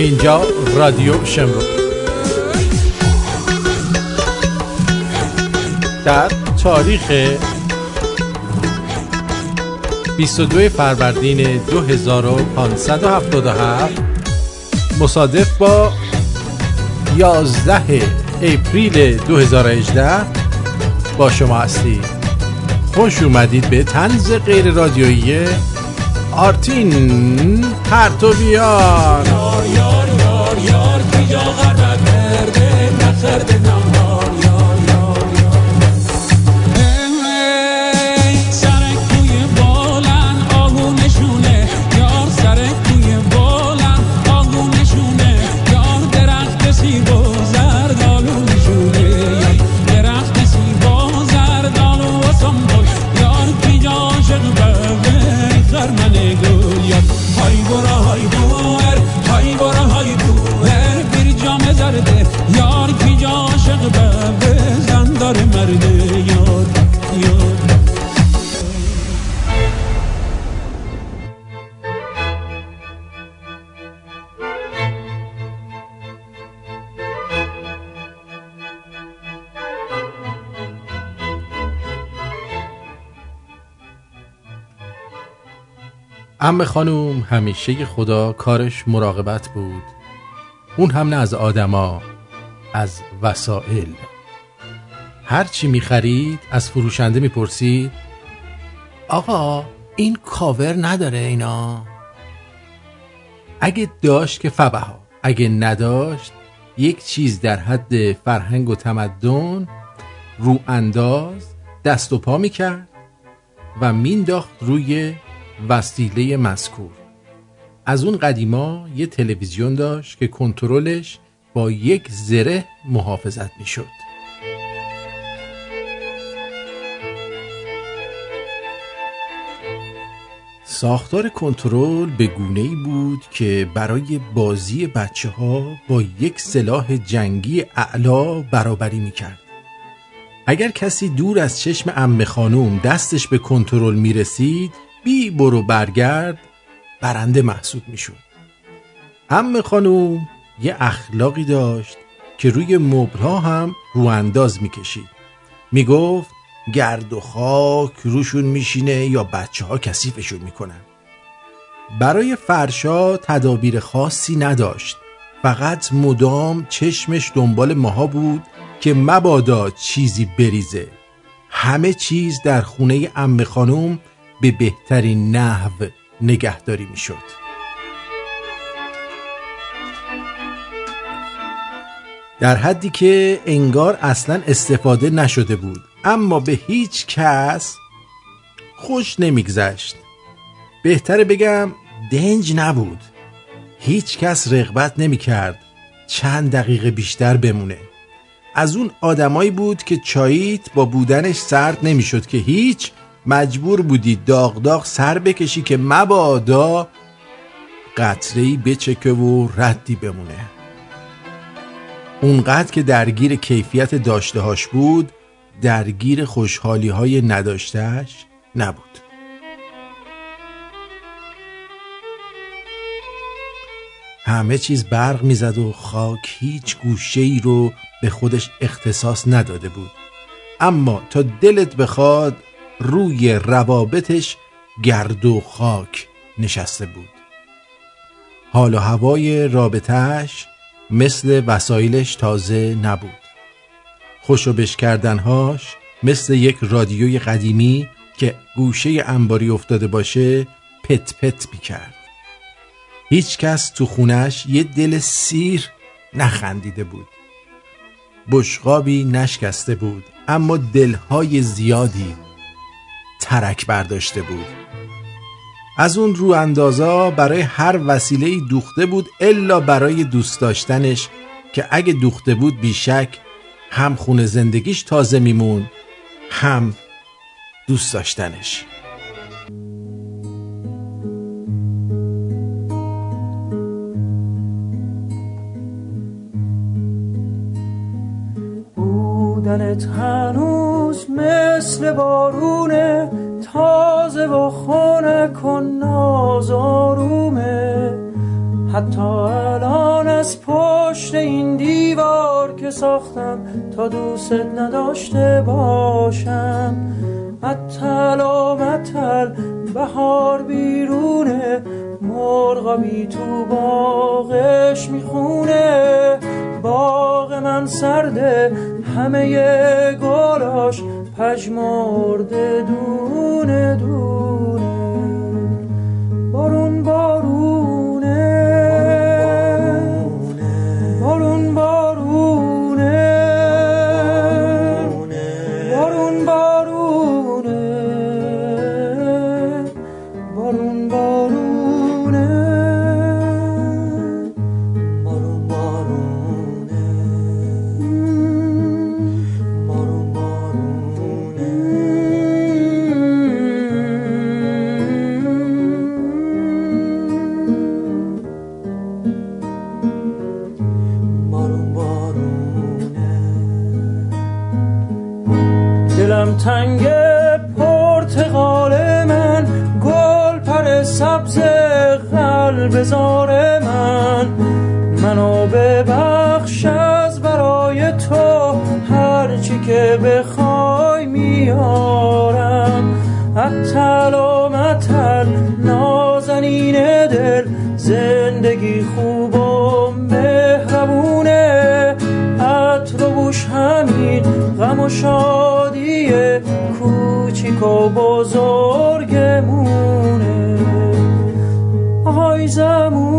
اینجا رادیو شمرو در تاریخ 22 فروردین 2577 مصادف با 11 اپریل 2018 با شما هستید. خوش اومدید به تنز غیر رادیویی آرتین پرتویان یار یار یار یار ام خانوم همیشه خدا کارش مراقبت بود. اون هم نه از آدما از وسائل. هرچی می‌خرید از فروشنده می‌پرسید آقا این کاور نداره اینا؟ اگه داشت که فبها اگه نداشت یک چیز در حد فرهنگ و تمدن رو انداز دست و پا می‌کرد و مینداخت روی وسیله مذکور از اون قدیما یه تلویزیون داشت که کنترلش با یک زره محافظت می‌شد. ساختار کنترل به گونه ای بود که برای بازی بچه ها با یک سلاح جنگی اعلا برابری می‌کرد. اگر کسی دور از چشم ام خانوم دستش به کنترل می رسید بی برو برگرد برنده محسوب می شود. ام خانوم یه اخلاقی داشت که روی مبلها هم رو انداز می کشید. می گفت گرد و خاک روشون میشینه یا بچه ها کسیفشون می‌کنن برای فرشا تدابیر خاصی نداشت فقط مدام چشمش دنبال ماها بود که مبادا چیزی بریزه همه چیز در خونه ام خانوم به بهترین نحو نگهداری می‌شد. در حدی که انگار اصلا استفاده نشده بود اما به هیچ کس خوش نمیگذشت. بهتره بگم دنج نبود. هیچ کس رغبت نمی‌کرد چند دقیقه بیشتر بمونه. از اون آدمایی بود که چاییت با بودنش سرد نمی‌شد که هیچ مجبور بودی داغ داغ سر بکشی که مبادا قطرهی بچکه و ردی بمونه. اونقدر که درگیر کیفیت داشتهاش بود درگیر خوشحالی های نداشتهش نبود. همه چیز برق می‌زد و خاک هیچ گوشه ای رو به خودش اختصاص نداده بود. اما تا دلت بخواد روی روابطش گرد و خاک نشسته بود. حال و هوای رابطهش مثل وسایلش تازه نبود. خوشو کردنهاش مثل یک رادیوی قدیمی که گوشه انباری افتاده باشه پت پت بیکرد هیچ کس تو خونش یه دل سیر نخندیده بود. بشقابی نشکسته بود اما دلهای زیادی ترک برداشته بود. از اون رو اندازا برای هر وسیله دوخته بود الا برای دوست داشتنش که اگه دوخته بود بیشک هم خونه زندگیش تازه میمون هم دوست داشتنش. بودنت هنوز مثل بارونه تازه و خونه کن نازارومه حتی الان از پشت این دیوار که ساختم تا دوست نداشته باشم. متل و متل بهار بیرونه مرغابی تو باغش می‌خونه. باغ من سرده همه گلاش پژمرده دونه دونه قلب زار من منو ببخش از برای تو هرچی که بخوای میارم. اتل و متل نازنین دل زندگی خوب و مهربونه. عطر و بوش همین غم و شادی کوچیک و بزرگمونه 着目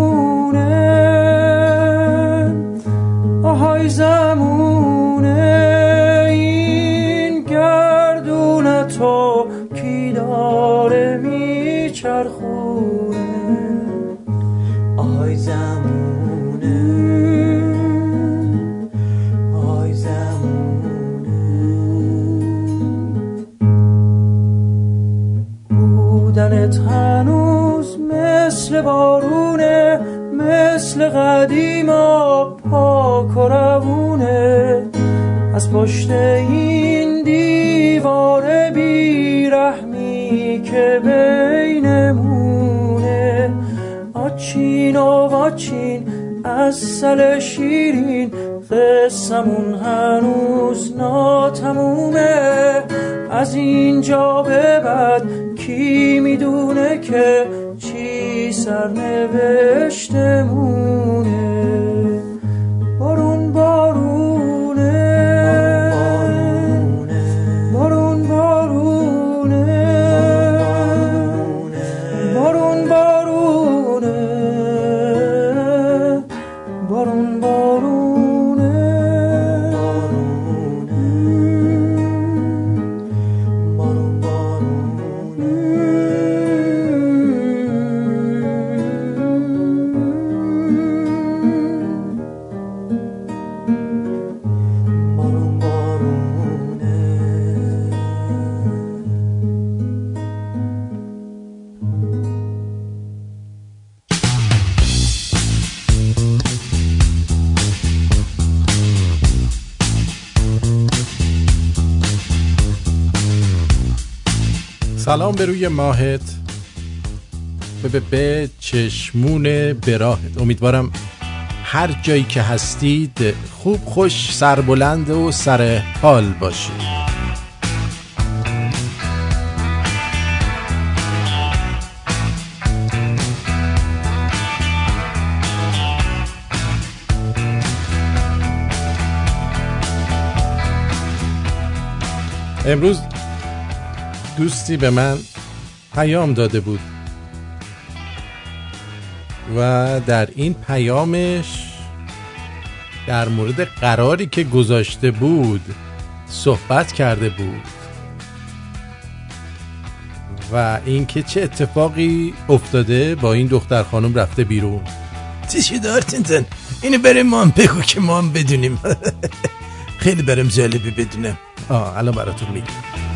مثل قدیما پاک و روونه. از پشت این دیوار بیرحمی که بینمونه. آچین و واچین اصل شیرین قسمون هنوز ناتمومه. از اینجا به بعد کی می‌دونه که چی سرنوشتمونه سلام به روی ماهت. به به چشمون براهت امیدوارم هر جایی که هستید خوب خوش سربلند و سر حال باشید. امروز دوستی به من پیام داده بود. و در این پیامش در مورد قراری که گذاشته بود صحبت کرده بود. و اینکه چه اتفاقی افتاده با این دختر خانم رفته بیرون. چی شده آرتینتن اینو بریم ما بگو که ما هم بدونیم. خیلی برم جالبی بدونم. آه الان براتون میگم.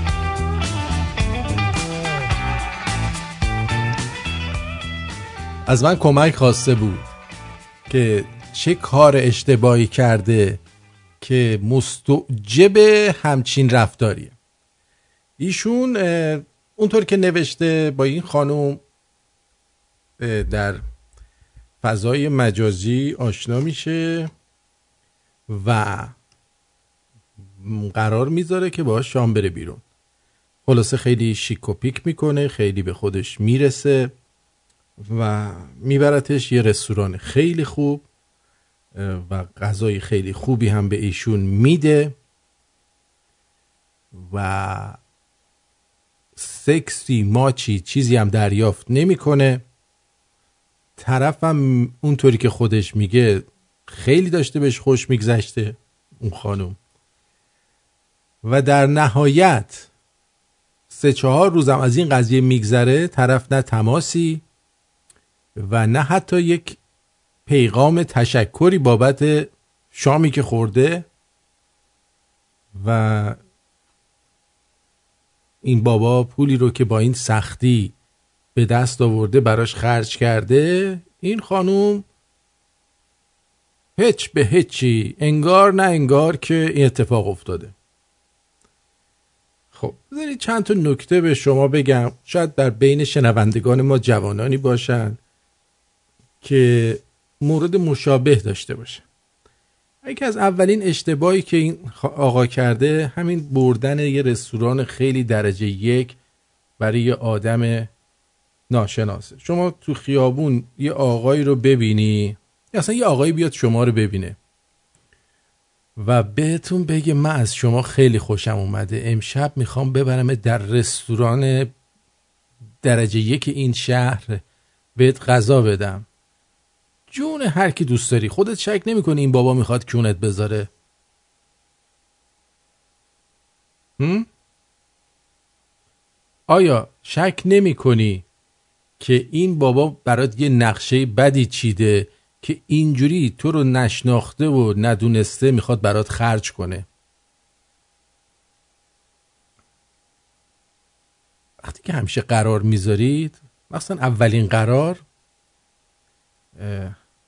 از من کمک خواسته بود که چه کار اشتباهی کرده که مستوجب همچین رفتاریه. ایشون اونطور که نوشته با این خانم در فضای مجازی آشنا میشه و قرار می‌ذاره که باهاش شام بره بیرون. خلاصه خیلی شیک و پیک می‌کنه خیلی به خودش می‌رسه. و میبرتش یه رستوران خیلی خوب و غذای خیلی خوبی هم به ایشون میده. و سکسی ماچی چیزی هم دریافت نمی‌کنه. طرفم اونطوری که خودش میگه خیلی داشته بهش خوش میگذشته اون خانم. و در نهایت سه چهار روزم از این قضیه میگذره طرف نه تماسی. و نه حتی یک پیغام تشکری بابت شامی که خورده و این بابا پولی رو که با این سختی به دست آورده براش خرج کرده این خانوم هیچ به هیچی انگار نه انگار که این اتفاق افتاده. خب بذارید چند تا نکته به شما بگم. شاید در بین شنوندگان ما جوانانی باشن. که مورد مشابه داشته باشه. یکی از اولین اشتباهی که این آقا کرده همین بردن یه رستوران خیلی درجه یک برای یه آدم ناشناسه. شما تو خیابون یه آقایی رو ببینی اصلا یه آقایی بیاد شما رو ببینه و بهتون بگه من از شما خیلی خوشم اومده امشب می‌خوام ببرم در رستوران درجه یک این شهر بهت غذا بدم. جون هر کی دوست داری. خودت شک نمی‌کنی این بابا می‌خواد کونت بذاره؟ هم؟ آیا شک نمی کنی که این بابا برات یه نقشه بدی چیده که اینجوری تو رو نشناخته و ندونسته می‌خواد برات خرج کنه؟ وقتی که همیشه قرار می‌ذارید مثلا اولین قرار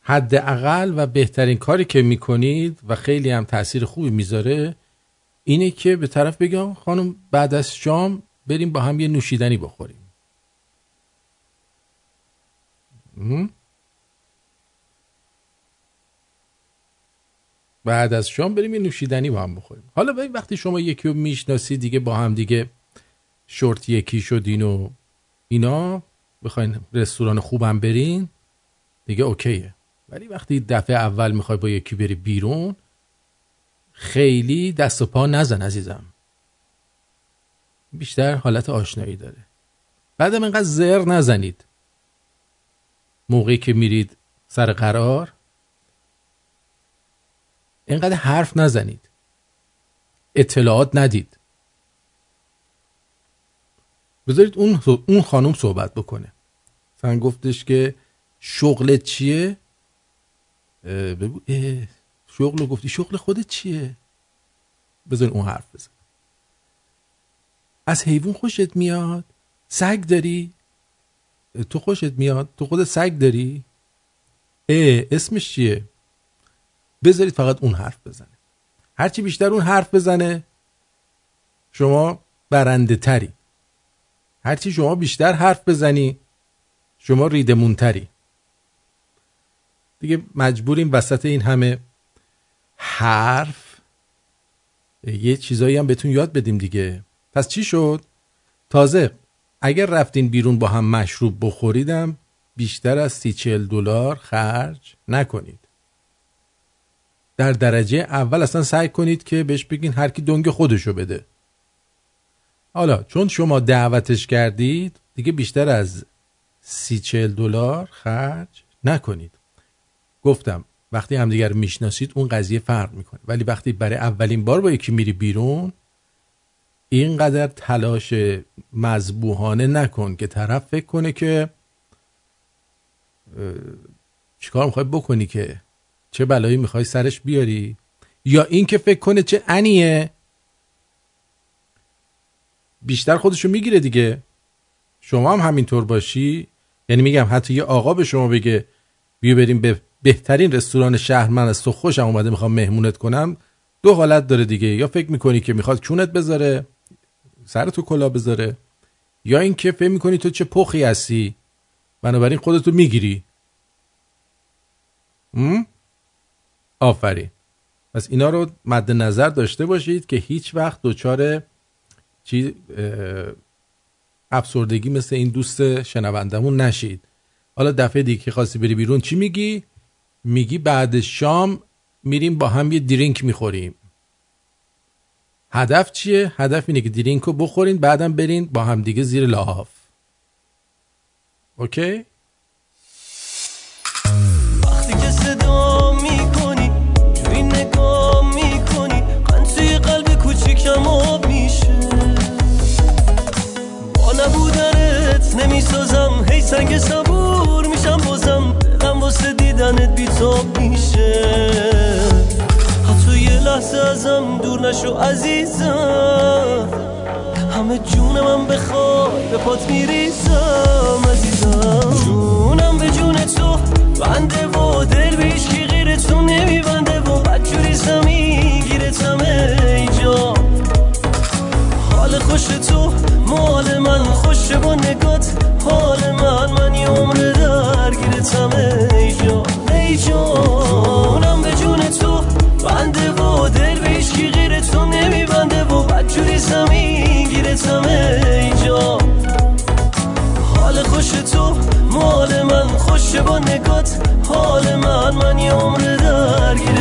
حداقل و بهترین کاری که می‌کنید و خیلی هم تاثیر خوبی می‌ذاره اینه که به طرف بگم خانم بعد از شام بریم با هم یه نوشیدنی بخوریم. بعد از شام بریم یه نوشیدنی با هم بخوریم. حالا وقتی شما یکی رو می‌شناسی دیگه با هم دیگه شورت یکی شدین و اینا بخواین رستوران خوبم برین دیگه اوکیه. ولی وقتی دفعه اول می‌خوای با یکی بری بیرون خیلی دست و پا نزن عزیزم. بیشتر حالت آشنایی داره. بعدم اینقدر زر نزنید. موقعی که میرید سر قرار اینقدر حرف نزنید. اطلاعات ندید. بذارید اون اون خانم صحبت بکنه. مثلا گفتش که شغلت چیه؟ بگو شغل گفتی شغل خودت چیه؟ بذار اون حرف بزن. از حیوان خوشت میاد؟ سگ داری؟ تو خوشت میاد؟ تو خودت سگ داری؟ اه اسمش چیه؟ بذارید فقط اون حرف بزنه. هرچی بیشتر اون حرف بزنه شما برنده تری. هرچی شما بیشتر حرف بزنی شما ریدمون تری. دیگه مجبوریم وسط این همه حرف یه چیزایی هم بهتون یاد بدیم دیگه. پس چی شد؟ تازه اگر رفتین بیرون با هم مشروب بخوریدم بیشتر از سی چل دلار خرج نکنید. در درجه اول اصلا سعی کنید که بهش بگین هر کی دنگ خودشو بده. حالا چون شما دعوتش کردید دیگه بیشتر از سی چل دلار خرج نکنید. گفتم وقتی همدیگر می‌شناسید اون قضیه فرق می‌کنه. ولی وقتی برای اولین بار با یکی میری بیرون اینقدر تلاش مذبوحانه نکن که طرف فکر کنه که چیکار می‌خوای بکنی که؟ چه بلایی می‌خوای سرش بیاری؟ یا این که فکر کنه چه انیه؟ بیشتر خودشو می‌گیره دیگه. شما هم همینطور باشی. یعنی میگم حتی یه آقا به شما بگه بیا بریم به بهترین رستوران شهر من از تو خوشم اومده می‌خوام مهمونت کنم. دو حالت داره دیگه. یا فکر می‌کنی که می‌خواد کونت بذاره سر تو کلا بذاره یا اینکه فکر می‌کنی تو چه پخی هستی. بنابراین خودتو می‌گیری؟ آفرین. پس اینا رو مد نظر داشته باشید که هیچ وقت دچار چی اه، افسردگی مثل این دوست شنوندمون نشید. حالا دفعه دیگه که خواستی بری بیرون چی میگی؟ میگی بعد شام میریم با هم یه درینک می‌خوریم. هدف چیه؟ هدف اینه که درینک رو بخورین بعدم برین با هم دیگه زیر لحاف. اوکی؟ بخوای به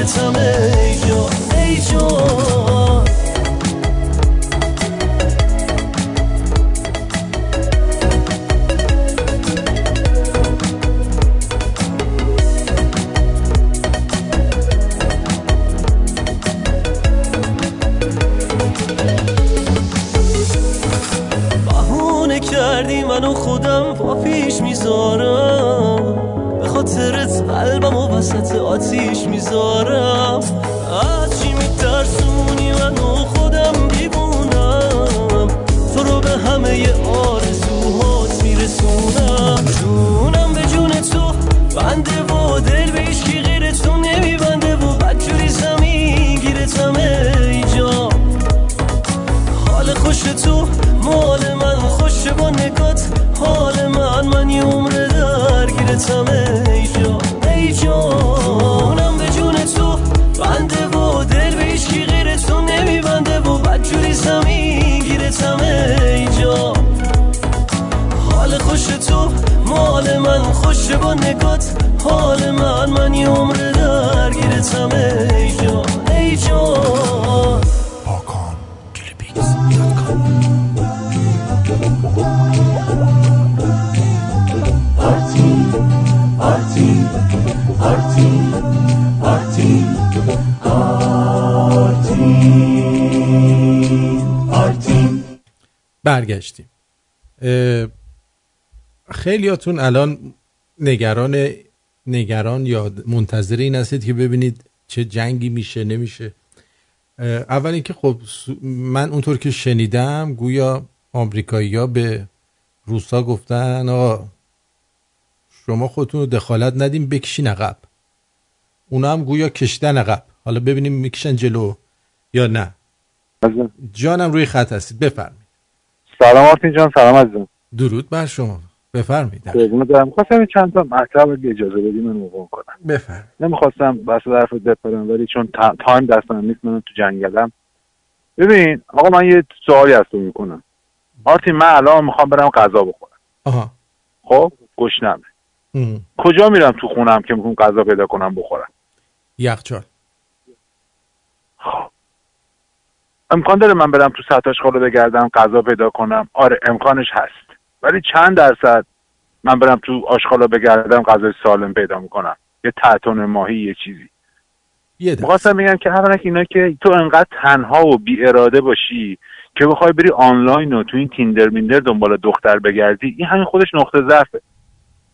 etme برگشتیم خیلیاتون الان نگران نگران یا منتظر این هستید که ببینید چه جنگی میشه نمیشه. اول اینکه خب من اونطور که شنیدم گویا آمریکایی‌ها به روسا گفتن آقا شما خودتون رو دخالت ندیم بکشین عقب. اونا هم گویا کشتن عقب. حالا ببینیم می‌کشن جلو یا نه. جانم روی خط هستید بفرمایید. سلام آرتین جان سلام عزیزم. درود بر شما. بفرمایید. برم. خواستم چند تا مطلب اجازه بدی من مطرح کنم. بفرمایید. نمی‌خواستم وسط حرف بپرم ولی چون تا- time دستم نیست من تو جنگلم. ببین آقا من یه سوالی از تو می‌کنم. آرتین من الان می‌خوام برم غذا بخورم. آها. خب؟ گشنمه. کجا میرم تو خونم که می‌خوام غذا پیدا کنم بخورم؟ یخچال خب امکان داره من برم تو سطح آشغال بگردم غذا پیدا کنم. آره امکانش هست. ولی چند درصد من برم تو آشغالا بگردم غذای سالم پیدا می‌کنم. یه تعتون ماهی یه چیزی. یه می‌خواستم بگم که که اینا که تو انقدر تنها و بی اراده باشی که بخوای بری آنلاین و تو این تیندر میندر دنبال دختر بگردی این همین خودش نقطه ضعفه.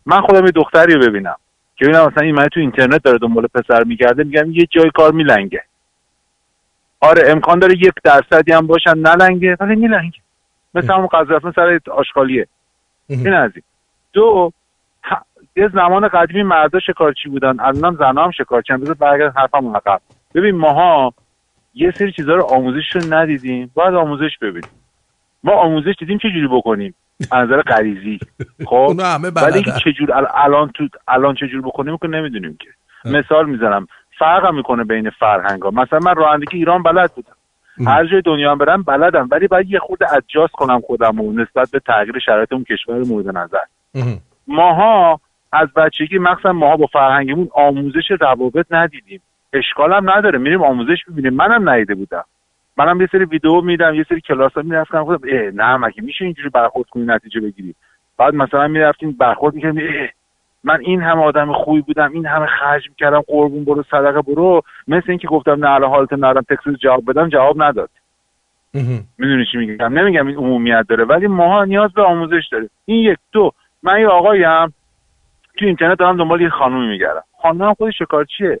من خودم یه دختری رو ببینم که ببینم مثلا این من تو اینترنت داره دنبال پسر میگرده میگم یه جای کار میلنگه. آره امکان داره یک درصدی هم باشن نلنگه. ولی میلنگه. مثل همون قذافه سر آشغالیه. این از این. دو یه زمان قدیمی مردا شکارچی بودن. الان زنا هم شکارچی هم. بذار برگرد حرفم عقب. ببین ماها یه سری چیزا رو آموزش رو ندیدیم. باید آموزش ببینیم. ما آموزش دیدیم چه جوری بکنیم؟ از نظر غریزی. خب؟ ولی چجور ال- الان تو الان چجور بکنیم که نمی‌دونیم که. مثال می‌زنم. فرق می‌کنه بین فرهنگ ها مثلا من رانندگی ایران بلد بودم. هر جای دنیا هم برم بلدم. ولی باید یه خود ادجاست کنم خودم و نسبت به تغییر شرایط اون کشور مورد نظر. ماها از بچگی مخصوصا ماها با فرهنگمون آموزش روابط ندیدیم. اشکال هم نداره. میریم آموزش ببینیم منم ندیده بودم. منم یه سری ویدیو میدم یه سری کلاس ها می‌رفتم. خودم نه مگه میشه اینجوری برخورد کنی نتیجه بگیری؟ بعد مثلا می‌رفتیم برخورد می‌کردیم من این همه آدم خوبی بودم این همه خرج می‌کردم قربون برو صدقه برو. مثل اینکه گفتم نه الان حالت نرم تکس جواب بدم جواب نداد. می‌دونی چی میگم؟ نمیگم این عمومیت داره ولی ماها نیاز به آموزش داره این یک دو. من یه آقایم تو اینترنت دارم دنبال یه خانومی میگردم. خانم خودش شکار چیه؟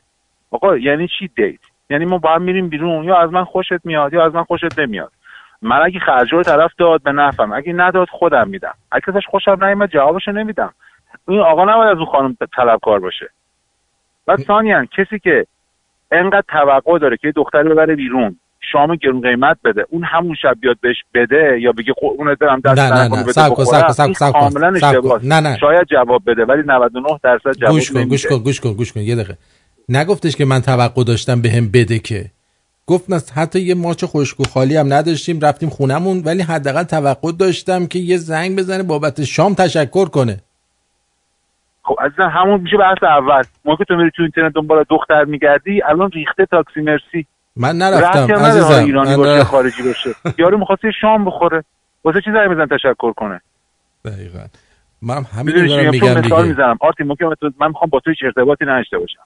آقا یعنی چی دیت؟ یعنی ما باید میریم بیرون یا از من خوشت میاد یا از من خوشت نمیاد. من اگه خرج رو طرف داد به نفهم اگه نداد خودم میدم. اگه ازش خوشم نیومد جوابشو نمیدم. این آقا نباید از اون خانم طلبکار باشه. بعد ثانیا کسی که انقدر توقع داره که دختری ببره بیرون شام گرون قیمت بده اون همون شب بیاد بهش بده یا بگه قربونت برم دست نه نه نه. سب کن سب کن نه نه. شاید جواب بده ولی 99 درصد جواب گوش کن گوش کن گوش کن گوش کن یه دقیقه. نگفتش که من توقع داشتم به هم بده که. گفت حتی یه ماچ خشک و خالی هم نداشتیم رفتیم خونمون ولی حداقل توقع داشتم که یه زنگ بزنه بابت شام تشکر کنه. خب عزیزم همون میشه بحث اول. موقع تو میری تو اینترنت دنبال دختر میگردی الان ریخته تاکسی مرسی. من نرفتم عزیزم. ایرانی باشه خارجی باشه. یارو می‌خواسته شام بخوره. واسه چی زنگ بزن تشکر کنه؟ دقیقاً. من همین دارم میگم دیگه. می‌زنم. آرتین ممکن من می‌خوام با تو هیچ ارتباطی نداشته باشم.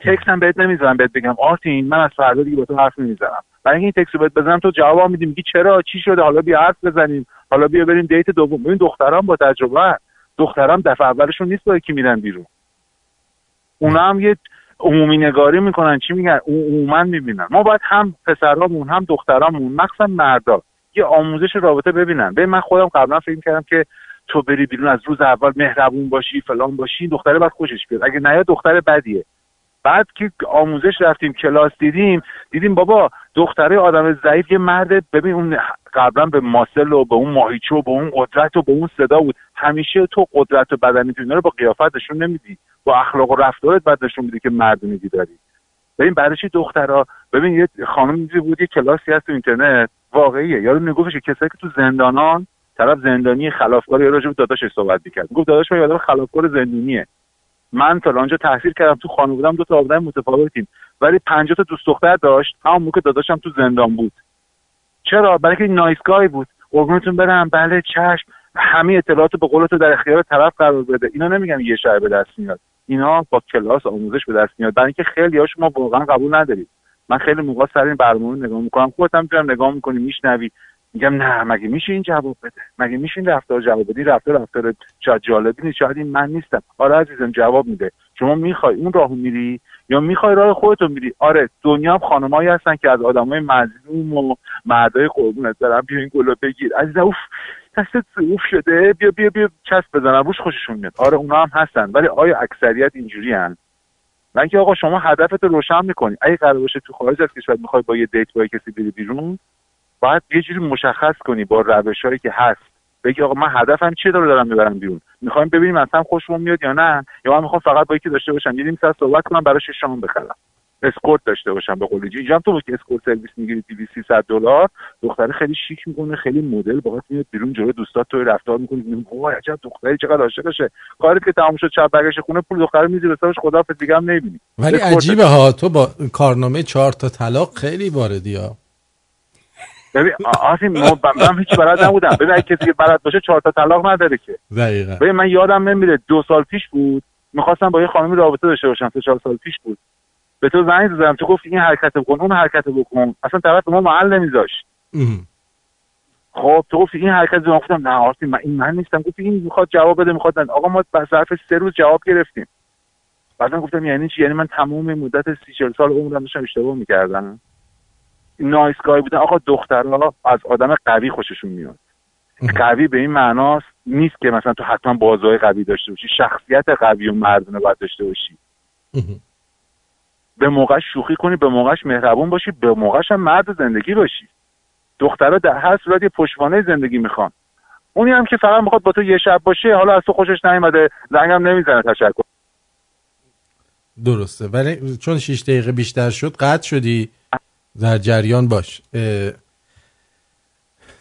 تکس هم بهت نمی‌زنم بهت بگم. آرتین من از فردا دیگه با تو حرف نمی‌زنم. برای اینکه این تکس رو بهت بزنم تو جواب میدی میگی چرا؟ چی شده؟ حالا بیا حرف بزنیم. حالا بیا بریم دیت دوم. ببین دخترام با تجربه دخترام دفعه اولشون نیست با کی میرن بیرون. اونا هم یه عمومی نگاری می‌کنن. چی میگن؟ عموما می‌بینن. ما باید هم پسرامون هم دخترامون مخصوصا مردا یه آموزش رابطه ببینن. به من خودم قبلا فکر کردم که تو بری بیرون از روز اول مهربون باشی فلان باشی دختره باید خوشش بیاد. اگه نه دختر بدیه. بعد که آموزش رفتیم کلاس دیدیم دیدیم بابا دختره آدم ضعیف یه مرد ببین اون قبلا به ماسل و به اون ماهیچو و به اون قدرت و به اون صدا بود. همیشه تو قدرت و بدنی تو رو با قیافت نشون نمیدی. با اخلاق و رفتارت بعد نشون میدی که مردونگی داری. ببین برای چی دخترها ببین یه خانم بود یه کلاسی هست تو اینترنت. واقعیه. یارو میگفتش کسایی که تو زندانان طرف زندانی خلافکار یا راجع به داداشش صحبت می‌کرد. گفت داداش من یادم خلافکار زندونیه من تا آنجا تحصیل کردم تو خانه بودم دو تا آدم متفاوتیم. ولی 50 تا دوست دختر داشت همون موقع داداشم تو زندان بود. چرا؟ برای اینکه نایسگاهی بود. قربونتون برم. بله چشم. همه اطلاعات به قول تو در اختیار طرف قرار بده. اینا نمیگم یه شهر به دست میاد. اینا با کلاس آموزش به دست میاد. برای اینکه خیلی هاش ما واقعا قبول نداریم. من خیلی موقع سر این برنامه نگاه می‌کنم. خودت هم نگاه می‌کنی میشنوی. میگم نه مگه میشه این جواب بده؟ مگه میشه این رفتار جواب بدی؟ رفتار رفتار شاید جالبی نیست شاید این من نیستم. آره عزیزم جواب میده. شما می‌خوای اون راهو میری؟ یا می‌خوای راه خودتو میری؟ آره دنیا هم خانمایی هستن که از آدمای مظلوم و مردای قربونت دارن بیا این گلو بگیر. عزیزم اوف دستت اوف شده. بیا بیا بیا چسب بزنم. روش خوششون میاد. آره اونا هم هستن ولی آیا اکثریت اینجوری هن؟ من که آقا شما هدفت رو روشن می‌کنی. اگه قرار باشه تو خارج از کشور می‌خوای با یه date با کسی بری بیرون باید یه جوری مشخص کنی با روش هایی که هست. بگی آقا من هدفم چیه رو دارم می‌برم بیرون؟ می‌خوایم ببینیم اصلا خوشمون میاد یا نه؟ یا من می‌خوام فقط با یکی داشته باشم یه نیم ساعت صحبت کنم براش شام بخرم. escort داشته باشم به قول اینجا تو که escort service می‌گیری 200 300 دلار. دختره خیلی شیک می‌کنه خیلی مدل باهات میاد بیرون جلوی دوستات تو رفتار می‌کنی. میگم وای عجب دختری چقدر عاشقشه کاری که تمام شد چپ برگشت خونه پول دختر میذی حسابش خدافظ دیگه هم نمی‌بینی. ولی عجیبه ها تو با کارنامه 4 تا طلاق خیلی واردی ها ببین آسیم من هیچ بلد نبودم. ببین اگه کسی که بلد باشه چهار تا طلاق نداره که. دقیقاً. ببین من یادم نمیره دو سال پیش بود می‌خواستم با یه خانمی رابطه داشته باشم سه چهار سال پیش بود. به تو زنگ زدم تو گفت این حرکت بکن اون حرکت بکن. اصلا طرف ما محل نمیذاشت. خب تو گفت این حرکت زدم گفتم نه آرتین من این من نیستم. گفت این می‌خواد جواب بده می‌خواد آقا ما به ظرف سه روز جواب گرفتیم. بعدا گفتم یعنی چی؟ یعنی من تمام مدت سی چل سال عمرم داشتم اشتباه می‌کردم. نایسگاهی بودن. آقا دخترها از آدم قوی خوششون میاد. قوی به این معناست نیست که مثلا تو حتما بازوهای قوی داشته باشی شخصیت قوی و مردونه باید داشته باشی. به موقعش شوخی کنی به موقعش مهربون باشی به موقعش هم مرد زندگی باشی. دخترها در هر صورت یه پشتوانه زندگی می‌خوان. اونی هم که فقط می‌خواد با تو یه شب باشه حالا از تو خوشش نیومده زنگم نمی‌زنه تشکر. درسته. ولی چون 6 دقیقه بیشتر شد قطع شدی. در جریان باش.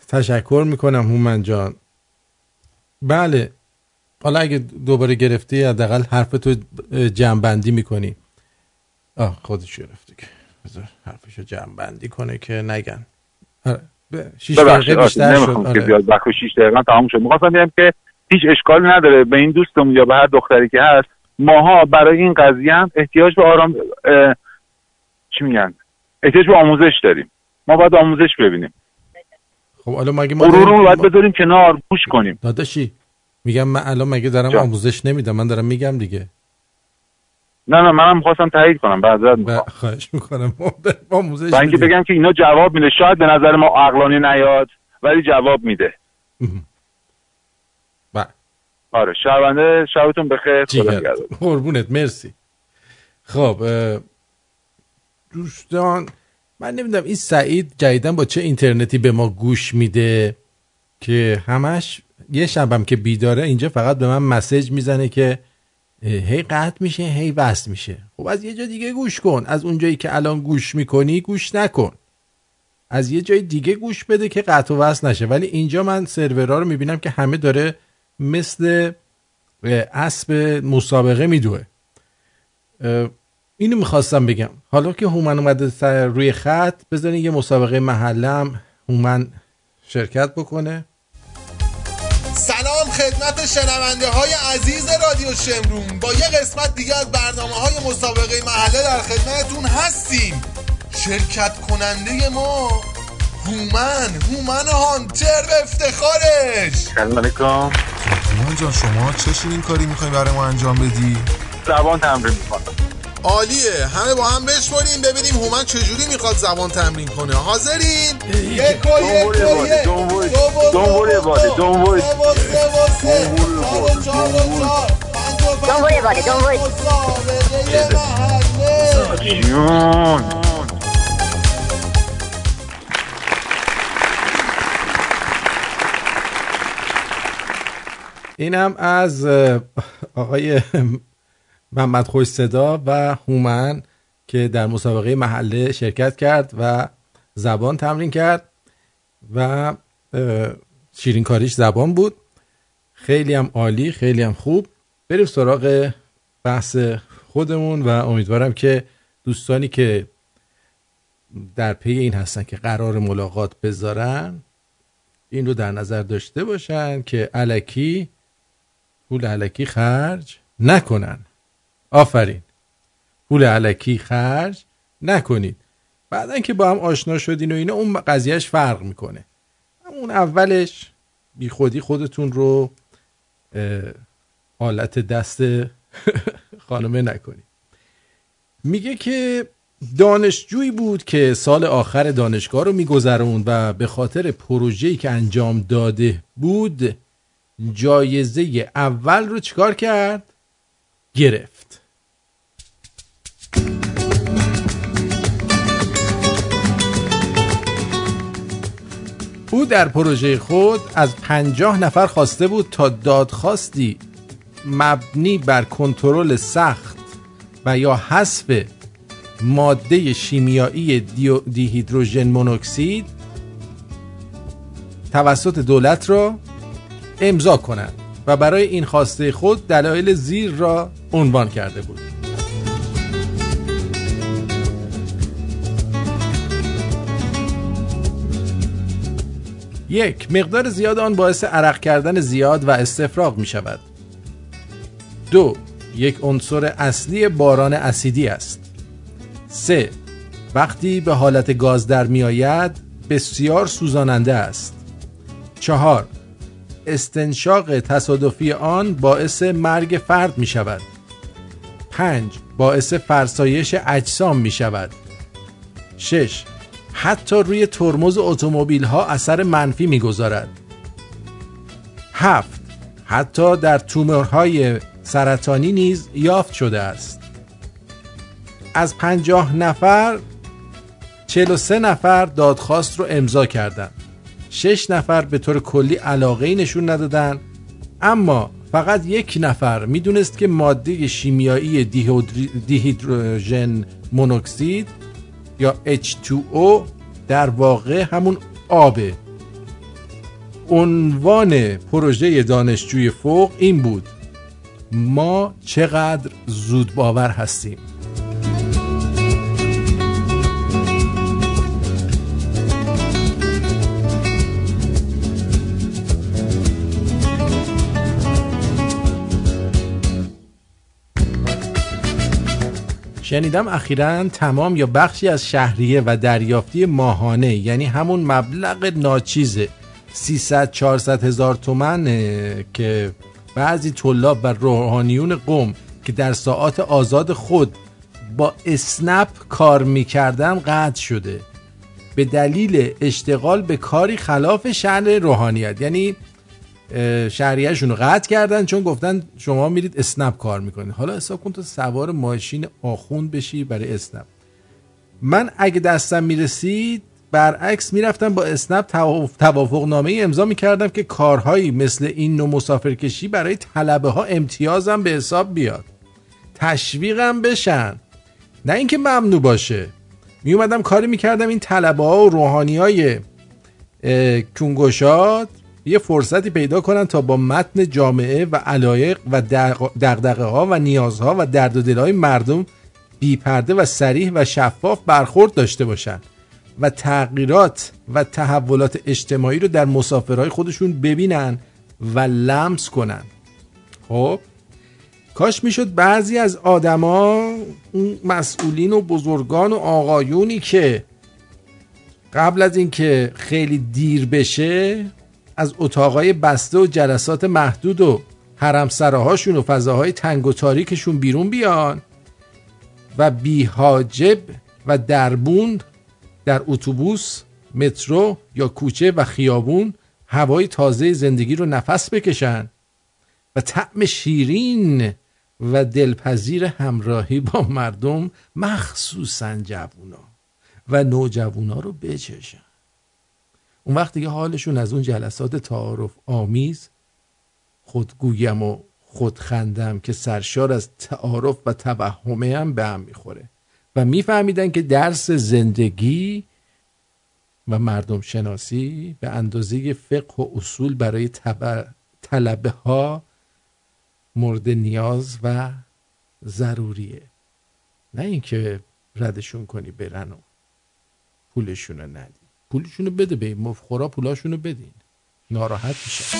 تشکر می‌کنم هومن جان. بله. حالا اگه دوباره گرفتی حداقل حرف تو جمع می‌کنی. آه خودش گرفته که. بذار حرفشو جمع بندی کنه که نگن. آره. شیش دقیقه بیشتر شد. که زیاد وقت 6 دقیقه تمام شد. می‌خواستم بگم که هیچ اشکالی نداره. به این دوستم یا به هر دختری که هست ماها برای این قضیه هم احتیاج به آرام چی میگن؟ احتیاج به آموزش داریم. ما باید آموزش ببینیم. خب حالا مگه ما رو باید بذاریم کنار گوش کنیم. داداشی میگم من الان مگه دارم جا. آموزش نمیدم؟ من دارم میگم دیگه. نه نه منم می‌خواستم تایید کنم. بعد می‌خوام. خواهش می‌کنم. آموزش با اینکه بگم که اینا جواب میده شاید به نظر ما عقلانی نیاد ولی جواب میده. بله. آره شبنده شبتون بخیر. قربونت مرسی. خب دوستان من نمی‌دونم این سعید جدیدن با چه اینترنتی به ما گوش میده که همش یه شبم که بیداره اینجا فقط به من مسیج می‌زنه که هی قطع میشه هی وصل میشه. خب از یه جا دیگه گوش کن. از اونجایی که الان گوش می‌کنی گوش نکن. از یه جای دیگه گوش بده که قطع و وصل نشه. ولی اینجا من سرورها رو می‌بینم که همه داره مثل اسب مسابقه میدوه. اینو می‌خواستم بگم. حالا که هومن اومده روی خط بذارین یه مسابقه محلم هومن شرکت بکنه. سلام خدمت شنونده های عزیز رادیو شمرون. با یه قسمت دیگه از برنامه های مسابقه محله در خدمتتون هستیم. شرکت کننده ما هومن هومن هانتر به افتخارش. سلام علیکم. هومن جان شما چه این کاری می‌خوای برای ما انجام بدی؟ زبان تمرین می‌کنم. عالیه. همه با هم بشماریم ببینیم هومن چجوری می‌خواد زبان تمرین کنه. حاضرین؟ یک و یک و یک دو و باده دو و جون. اینم از آقای محمد خوش صدا و هومن که در مسابقه محله شرکت کرد و زبان تمرین کرد و شیرین کاریش زبان بود. خیلی هم عالی خیلی هم خوب. بریم سراغ بحث خودمون و امیدوارم که دوستانی که در پی این هستن که قرار ملاقات بذارن این رو در نظر داشته باشن که علکی پول علکی خرج نکنن. آفرین. پول علکی خرج نکنید. بعدا که با هم آشنا شدین و اینا اون قضیهش فرق می‌کنه. اون اولش بی خودی خودتون رو حالت دست خانمه نکنید. میگه که دانشجویی بود که سال آخر دانشگاه رو میگذروند و به خاطر پروژه‌ای که انجام داده بود جایزه اول رو چیکار کرد؟ گرفت. او در پروژه خود از پنجاه نفر خواسته بود تا دادخواستی مبنی بر کنترل سخت و یا حذف ماده شیمیایی دیهیدروژن مونوکسید توسط دولت را امضا کنند و برای این خواسته خود دلایل زیر را عنوان کرده بود. یک مقدار زیاد آن باعث عرق کردن زیاد و استفراغ می شود دو یک عنصر اصلی باران اسیدی است سه وقتی به حالت گاز در می آید بسیار سوزاننده است چهار استنشاق تصادفی آن باعث مرگ فرد می شود 5. باعث فرسایش اجسام می شود 6. حتی روی ترمز اتومبیل ها اثر منفی می گذارد 7. حتی در تومورهای سرطانی نیز یافت شده است. از پنجاه نفر 43 نفر دادخواست رو امضا کردند. شش نفر به طور کلی علاقه نشون ندادن اما فقط یک نفر می‌دونست که ماده شیمیایی دیهیدروژن مونوکسید یا H2O در واقع همون آبه عنوان پروژه دانشجوی فوق این بود ما چقدر زود باور هستیم؟ شنیدم اخیرا تمام یا بخشی از شهریه و دریافتی ماهانه یعنی همون مبلغ ناچیزه 300 400 هزار تومن که بعضی طلاب و روحانیون قوم که در ساعات آزاد خود با اسنپ کار می‌کردن قطع شده. به دلیل اشتغال به کاری خلاف شأن روحانیت. یعنی شهریهشون رو قطع کردن چون گفتن شما میرید اسنپ کار می‌کنید. حالا حساب کن تو سوار ماشین آخوند بشی برای اسنپ. من اگه دستم می‌رسید برعکس می‌رفتم با اسنپ توافق نامه امضا می‌کردم که کارهایی مثل این نوع مسافرکشی برای طلبه ها امتیازم به حساب بیاد. تشویقم بشن. نه اینکه ممنوع باشه. می اومدم کاری می‌کردم این طلبه ها و روحانی های کنگوشات یه فرصتی پیدا کنن تا با متن جامعه و علایق و دقدقه ها و نیازها و درد و دلهای مردم بیپرده و سریح و شفاف برخورد داشته باشن و تغییرات و تحولات اجتماعی رو در مسافرهای خودشون ببینن و لمس کنن. خب کاش می‌شد بعضی از آدما اون مسئولین و بزرگان و آقایونی که قبل از اینکه خیلی دیر بشه از اتاقای بسته و جلسات محدود و حرم سراهاشون و فضاهای تنگ و تاریکشون بیرون بیان و بیهاجب و دربون در اتوبوس مترو یا کوچه و خیابون هوای تازه زندگی رو نفس بکشن و طعم شیرین و دلپذیر همراهی با مردم مخصوصا جوونا و نوجوونا رو بچشن. اون وقت دیگه حالشون از اون جلسات تعارف آمیز خودگویم و خودخندم که سرشار از تعارف و توهمه هم به هم می‌خوره. و میفهمیدن که درس زندگی و مردم شناسی به اندازه فقه و اصول برای طلبه ها مورد نیاز و ضروریه. نه اینکه ردشون کنی برن و پولشون رو ندی. پولشون رو بده به مفخورا پولاشون رو بدین. ناراحت میشه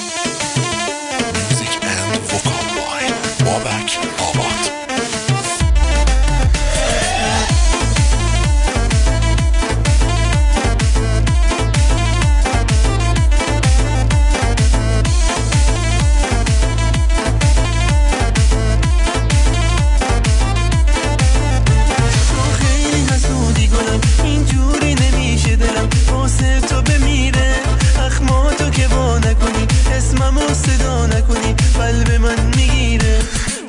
آباد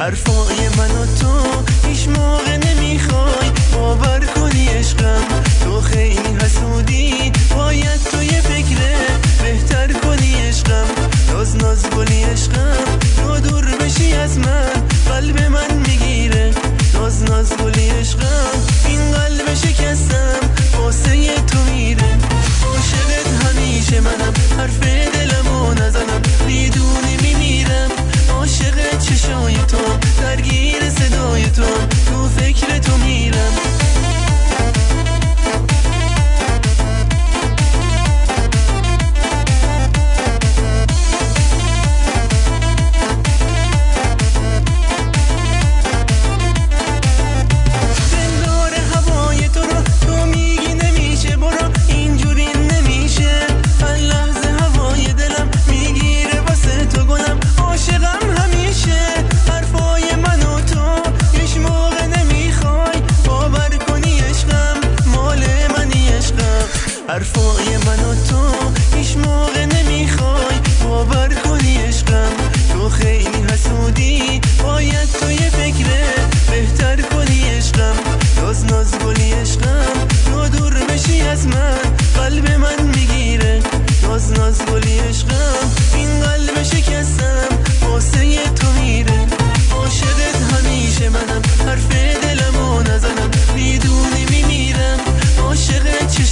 حرفای من و تو هیچ موقع نمی‌خوای باور کنی عشقم. تو خیلی حسودی باید تو یه فکره بهتر کنی عشقم. ناز ناز گلی عشقم تو دور بشی از من. قلب من می‌گیره. ناز ناز گلی عشقم. این قلب شکستم واسه تو میره. عاشقت همیشه منم حرف دلمو نزنم. می‌دونی میمیرم. عاشق چشای تو درگیر صدای تو. تو فکر تو میرم.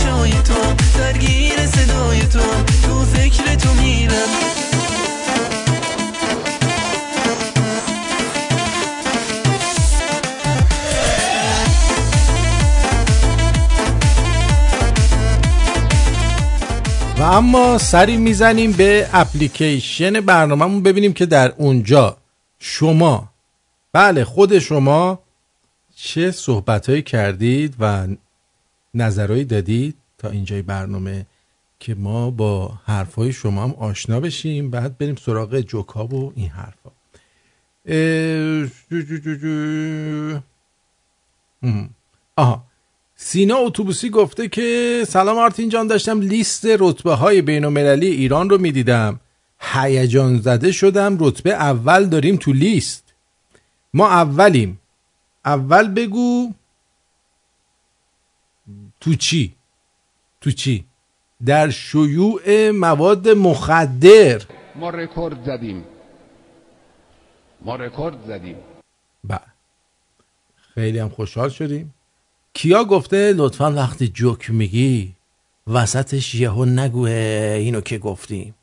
جای تو درگیر صدای تو تو فکر تو میرم. و اما سری می‌زنیم به اپلیکیشن برنامهمون ببینیم که در اونجا شما بله خود شما چه صحبت کردید و نظرهایی دادید تا اینجای برنامه که ما با حرفهای شما هم آشنا بشیم بعد بریم سراغ جوکاب و این حرفا. آها. سینا اتوبوسی گفته که سلام آرتین جان داشتم لیست رتبه های بین ایران رو می‌دیدم. هیجان زده شدم رتبه اول داریم تو لیست. ما اولیم. اول بگو تو چی؟ تو چی؟ در شیوع مواد مخدر. ما رکورد زدیم. ما رکورد زدیم. بله. خیلی هم خوشحال شدیم. کیا گفته لطفا وقتی جوک میگی وسطش یهو نگوه اینو که گفتیم.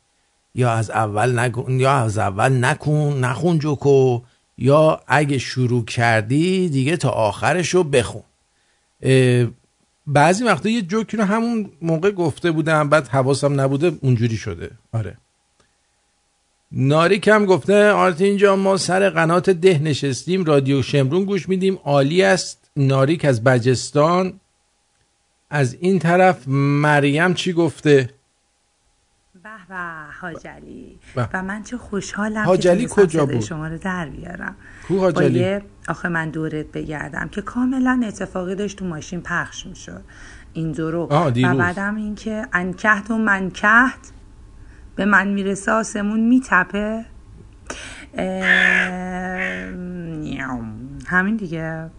یا از اول نگو... یا از اول نکن نخون جوکو. یا اگه شروع کردی دیگه تا آخرش رو بخون بعضی وقتا یه جوکی رو همون موقع گفته بودم بعد حواسم نبوده اونجوری شده. آره. ناریک هم گفته آرتین جان ما سر قنات ده نشستیم رادیو شمرون گوش میدیم. عالی است. ناریک از بجستان. از این طرف مریم چی گفته؟ به به حاجلی. و من چه خوشحالم حاجلی کجا بود؟ شما رو در بیارم. کو حاجلی آخه من دورت بگردم که کاملا اتفاقی داشت تو ماشین پخش می‌شد. این دورو. و بعدم اینکه انکهت و منکهت به من می‌رسه آسمون میتپه. همین دیگه.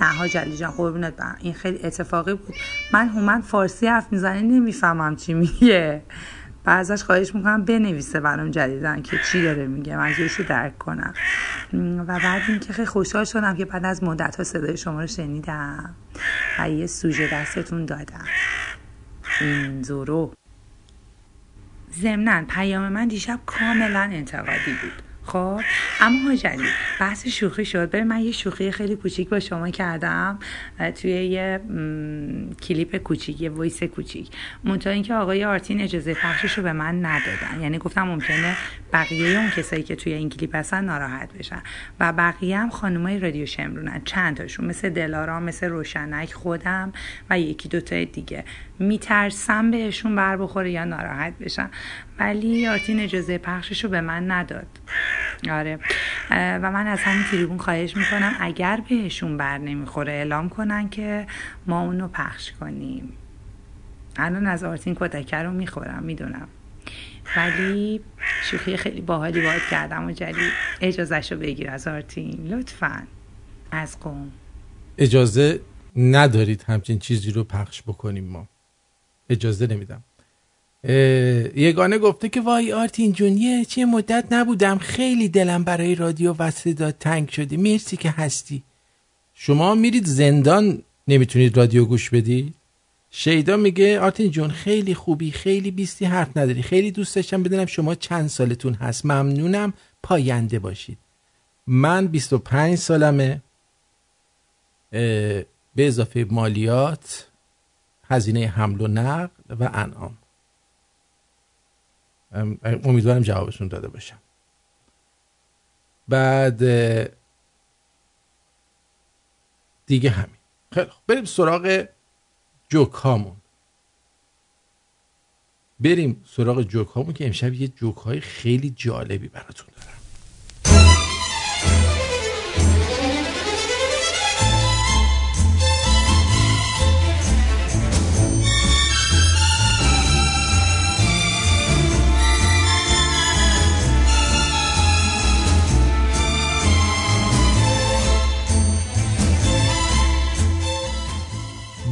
نه حاجلی جان قربونت برم. این خیلی اتفاقی بود. من هومن فارسی حرف می‌زنه نمی‌فهمم چی میگه. ازش خواهش می‌کنم بنویسه برام جدیدن که چی داره میگه. منظورش رو درک کنم. و بعد اینکه خیلی خوشحال شدم که بعد از مدت ها صدای شما رو شنیدم و یه سوژه دستتون دادم. این زورو. ضمنا پیام من دیشب کاملا انتقادی بود. خب اما حاجلی بحث شوخی شد. ببین من یه شوخی خیلی کوچیک با شما کردم توی یه کلیپ کوچیک یه voice کوچیک. منتها اینکه آقای آرتین اجازه پخشش رو به من ندادن. یعنی گفتم ممکنه بقیه اون کسایی که توی این کلیپ هستن ناراحت بشن. و بقیه هم خانمای رادیو شمرون‌ان. چند تاشون. مثل دلارا مثل روشنک خودم و یکی دوتا دیگه. میترسم بهشون بر بخوره یا ناراحت بشن ولی آرتین اجازه پخشش رو به من نداد. آره. و من از همین تریبون خواهش می‌کنم اگر بهشون بر نمی‌خوره اعلام کنن که ما اونو پخش کنیم. الان از آرتین کتکه رو می‌خورم می‌دونم. ولی شوخی خیلی باحالی باید کردم و جلی اجازه رو بگیر از آرتین. لطفا. از قوم. اجازه ندارید همچین چیزی رو پخش بکنیم ما. اجازه نمیدم. یگانه گفته که وای آرتین جون یه چه مدت نبودم. خیلی دلم برای رادیو و صدا تنگ شده مرسی که هستی. شما میرید زندان نمی‌تونید رادیو گوش بدی؟ شیدا میگه آرتین جون خیلی خوبی خیلی بیستی حرف نداری. خیلی دوست داشتم بدونم شما چند سالتون هست. ممنونم. پاینده باشید. من 25 سالمه. به اضافه مالیات هزینه حمل و نقل و انعام. امیدوارم جوابشون داده باشم. بعد دیگه همین. خیلی بریم سراغ جوک هامون. بریم سراغ جوک هامون که امشب یه جوک های خیلی جالبی براتون دارم.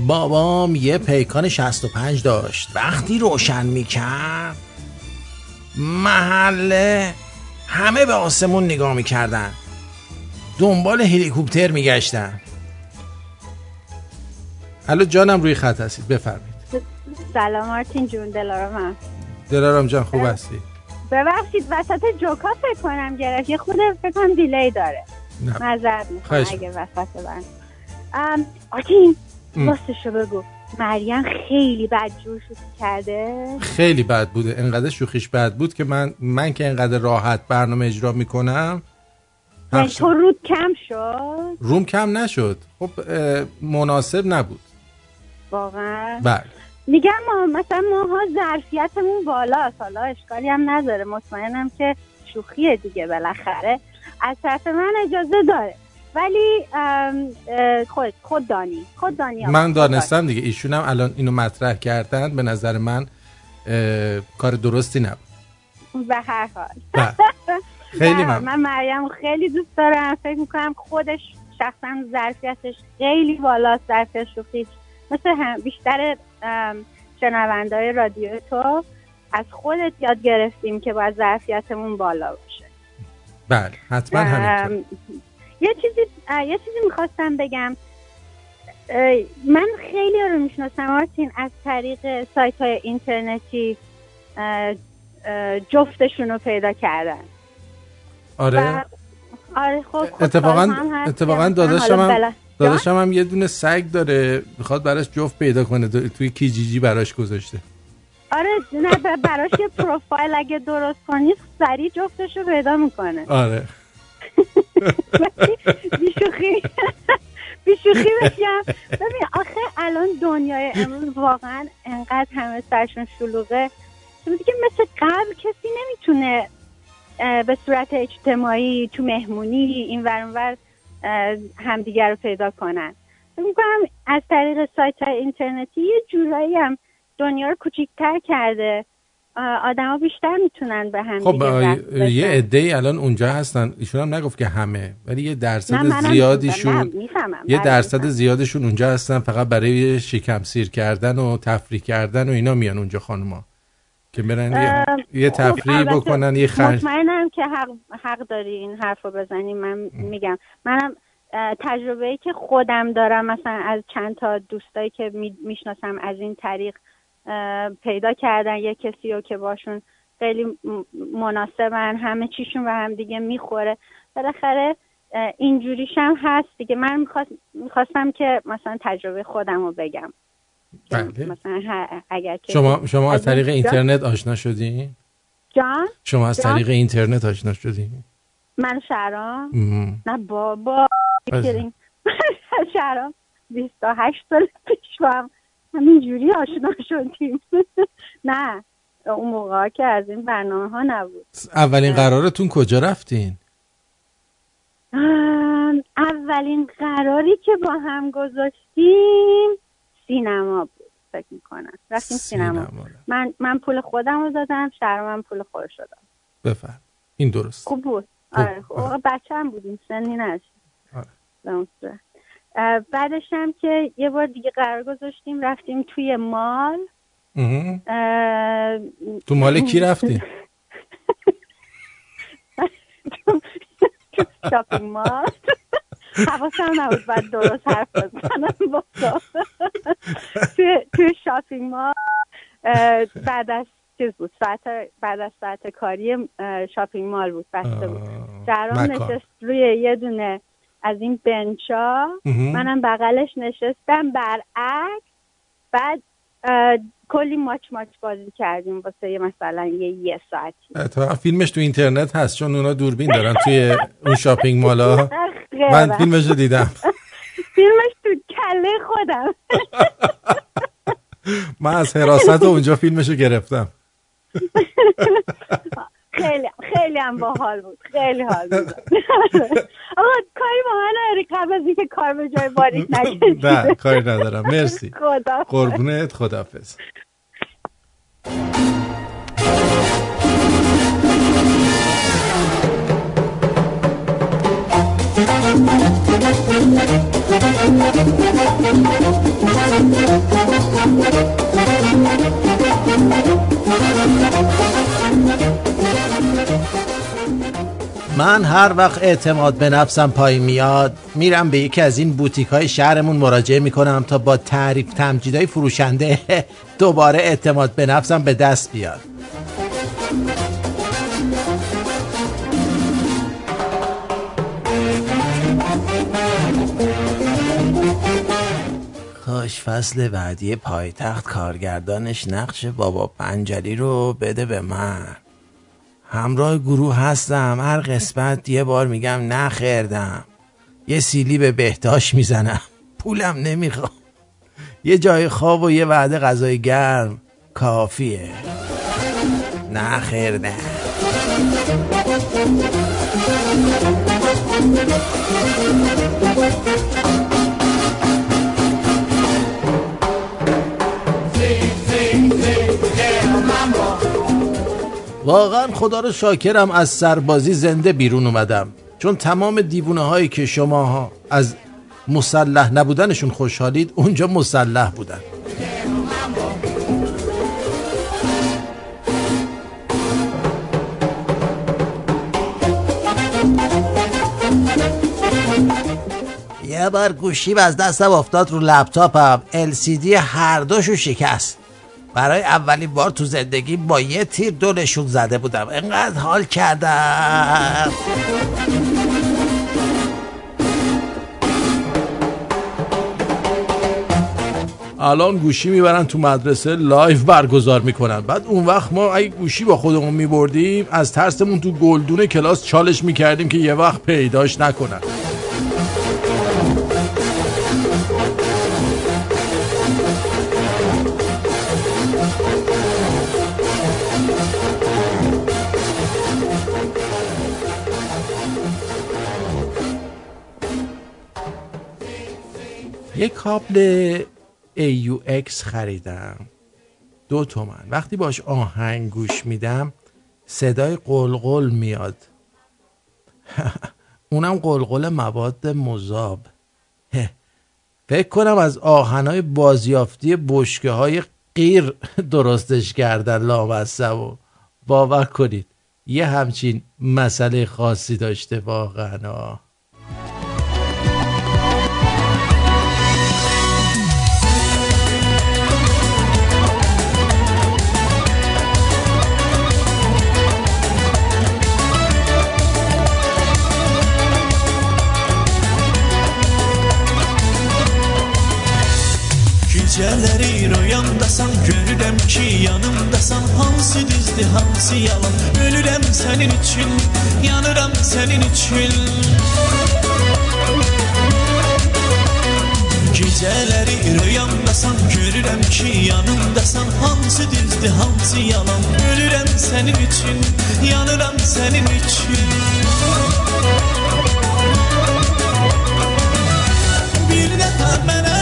بابام یه پیکان 65 داشت. وقتی روشن می‌کرد محله همه به آسمون نگاه می‌کردن. دنبال هلیکوپتر میگشتن. حالا جانم روی خط هستید بفرمید سلام آرتین جون دلارم دلارم جان خوب هستی؟ ببخشید وسط جوکا فکر کنم گرفت. یه خود فکر کنم دیلی داره. مذرد می‌خوام اگه وسط من آرتین راستش رو بگو. مریم خیلی بدجور شوخی کرده. خیلی بد بوده. انقدر شوخیش بد بود که من من که انقدر راحت برنامه اجرا می‌کنم یعنی تو رود کم شد. روم کم نشد. خب مناسب نبود. واقعا. بله. میگم ما مثلا ماها ظرفیتمون بالا حالا اشکالی هم نداره. مطمئنم که شوخیه دیگه بالاخره. از طرف من اجازه داره. ولی خود خود دانی. خود دانی من. دانستم دیگه. ایشون هم الان اینو مطرح کردن. به نظر من کار درستی نبود. به هر حال. بله. خیلی من من مریم خیلی دوست دارم. فکر می‌کنم خودش شخصا ظرفیتش خیلی بالاست ظرفیت شوخیش مثل هم بیشتر شنوندهای رادیو تو از خودت یاد گرفتیم که باید ظرفیتمون بالا باشه. بله. حتما همینطور. یه چیزی یه چیزی می‌خواستم بگم. من خیلی رو می‌شناسم آرتین از طریق سایت های اینترنتی جفتشون رو پیدا کردن. آره؟ آره خب خب اتفاقاً- اتفاقاً داداشم هم- داداشم هم یه دونه سگ داره می‌خواد براش جفت پیدا کنه. توی کیجیجی براش گذاشته. آره نه براش یه پروفایل اگه درست کنی سریع جفتش رو پیدا می‌کنه. آره. بیشوخی بیشوخی بگم. ببین آخه الان دنیای امروز واقعا انقدر همه سرشون شلوغه. دیگه مثل قبل کسی نمی‌تونه به صورت اجتماعی تو مهمونی این ور اون ور اه، همدیگر رو پیدا کنن. می‌کنم از طریق سایت های اینترنتی یه جورایی هم دنیا رو کوچیکتر کرده. آدما بیشتر می‌تونن به هم خب. یه عده اونجا اونجا هستن ایشون هم نگفت که همه ولی یه درصد زیادیشون. یه بله، درصد. زیادشون اونجا هستن فقط برای شکم سیر کردن و تفریح کردن و اینا میان اونجا خانوما که برن یه, یه خب، تفریح بکنن یه خرج مطمئنم که حق, حق داری این حرف رو بزنی من میگم منم تجربه ای که خودم دارم مثلا از چند تا دوستایی که می- می‌شناسم از این طریق پیدا کردن یه کسی رو که باشون خیلی مناسبن همه چیشون به هم دیگه می‌خوره بالاخره اینجوریش هم هست دیگه من میخواست- می‌خواستم که مثلا تجربه خودم رو بگم بله. مثلا اگر که شما شما از طریق اینترنت آشنا شدین جان شما از جان؟ طریق اینترنت آشنا شدین من شهرام. نه بابا. شهرام 28 سال پیش با هم همینجوری آشنا شدیم. نه اون موقع که از این برنامه ها نبود. اولین قرارتون کجا رفتین؟ اولین قراری که با هم گذاشتیم سینما بود فکر می‌کنم. رفتیم سینما, سینما. من من پول خودم رو دادم شهرام من پول خودش رو دادم بفرم. این درست. خوب بود. خوب. آره بچه هم بودیم سنی نشد. آره. بعدش هم که یه بار دیگه قرار گذاشتیم رفتیم توی مال. تو مال کی رفتین تو شاپینگ مال. حواسم نبود باید درست حرف بزنم با تو. شاپینگ مال. بعد از چیز بود ساعت بعد از ساعت کاری shopping mall بود بسته بود. مکان. نشست روی یه دونه از این bench ا. منم بغلش نشستم برعکس. بعد کلی ماچ ماچ بازی کردیم واسه یه مثلا یه یه ساعتی. اتفاقا فیلمش تو اینترنت هست چون اونا دوربین دارن توی اون shopping mall ا. من فیلمش رو دیدم. فیلمش تو کله خودم. من از حراست اونجا فیلمش رو گرفتم. خیلی خیلی هم باحال بود. خیلی حال بود. آقا کاری با من نداری. قبل از اینکه کار به جای باریک نکشی نه کاری ندارم. مرسی. خدا قربونت خدافز من هر وقت اعتماد به نفسم پایین میاد میرم به یکی از این بوتیک های شهرمون مراجعه می‌کنم تا با تعریف تمجیدهای فروشنده دوباره اعتماد به نفسم به دست بیاد. خوش فصل بعدی پایتخت کارگردانش نقش بابا پنجلی رو بده به من. همراه گروه هستم هر قسمت یه بار میگم نخردم یه سیلی به بهداشت می‌زنم. پولم نمی‌خوام. یه جای خواب و یه وعده غذای گرم. کافیه. نه واقعا خدا رو شاکرم از سربازی زنده بیرون اومدم. چون تمام دیوونه هایی که شما از مسلح نبودنشون خوشحالید اونجا مسلح بودن. یه بار گوشیم از دستم افتاد رو لپتاپم. LCD هر دوشو شکست. برای اولین بار تو زندگی با یه تیر دو نشون زده بودم. انقدر حال کردم. الان گوشی می‌برن تو مدرسه live برگزار می‌کنن. بعد اون وقت ما اگه گوشی با خودمون میبردیم از ترسمون تو گلدون کلاس چالش می‌کردیم که یه وقت پیداش نکنن. یه کابل AUX خریدم. دو تومن. وقتی باش آهنگ گوش میدم صدای قلقل میاد. اونم قلقل مواد مذاب. فکر کنم از آهنهای بازیافتی بشکه های قیر درستش کردن لامصب و باور کنید یه همچین مسئله خاصی داشته واقعا. Gecələri rüyamdasan görürəm ki yanımdasan. Hansı düzdür, hansı yalan. Ölürəm sənin üçün, yanıram sənin üçün Gecələri rüyamdasan görürəm ki yanımdasan. Hansı düzdür, hansı yalan. Ölürəm sənin üçün, yanıram sənin üçün Bir dəfə mənə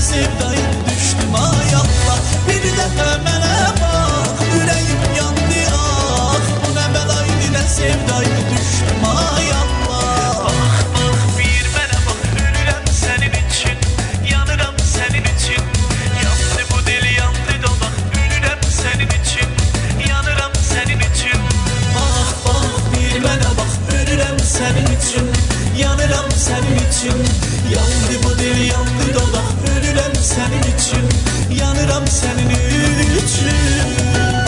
sevdayım düşdüm ay Allah Bir dəfə mənə bax Ürəyim yandı ah. Bu nə bəlaydı nə sevdayım düşdüm ay Allah Bax bax bir mənə bax Ölürəm sənin üçün Yanıram sənin üçün Yandı bu dil yandı dodaq Ölürəm sənin üçün Yanıram sənin üçün Bax bax bir mənə bax Ölürəm sənin üçün Yanıram sənin üçün Yandı bu dil yandı dodaq Ölürəm sənin üçün Yanıram sənin üçün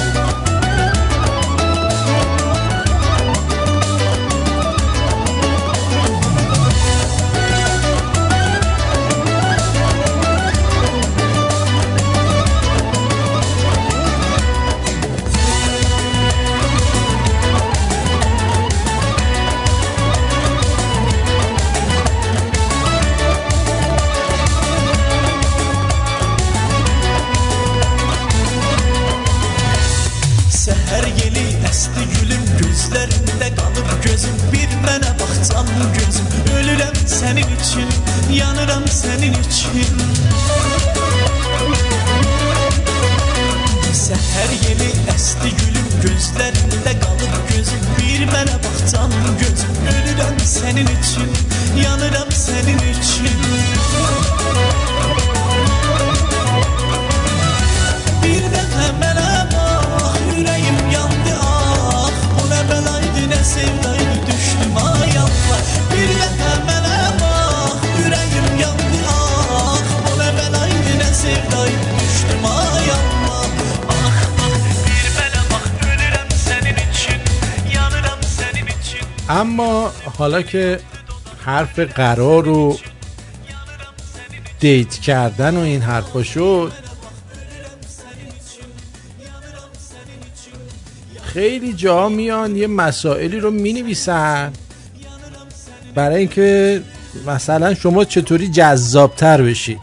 gözlerinde kalır gözüm. Bir mənə baxsan gözüm. Ölürəm sənin için Yanıram sənin için. Səhər yeli əsti gülüm Gözlərində qalır gözüm. Bir mənə baxsan gözüm. Ölürəm sənin için Yanıram sənin için. Bir dəfə mənə اما حالا که حرف قرار و دیت کردن و این حرفا شد خیلی جا میان یه مسائلی رو می نویسن برای اینکه مثلا شما چطوری جذابتر بشید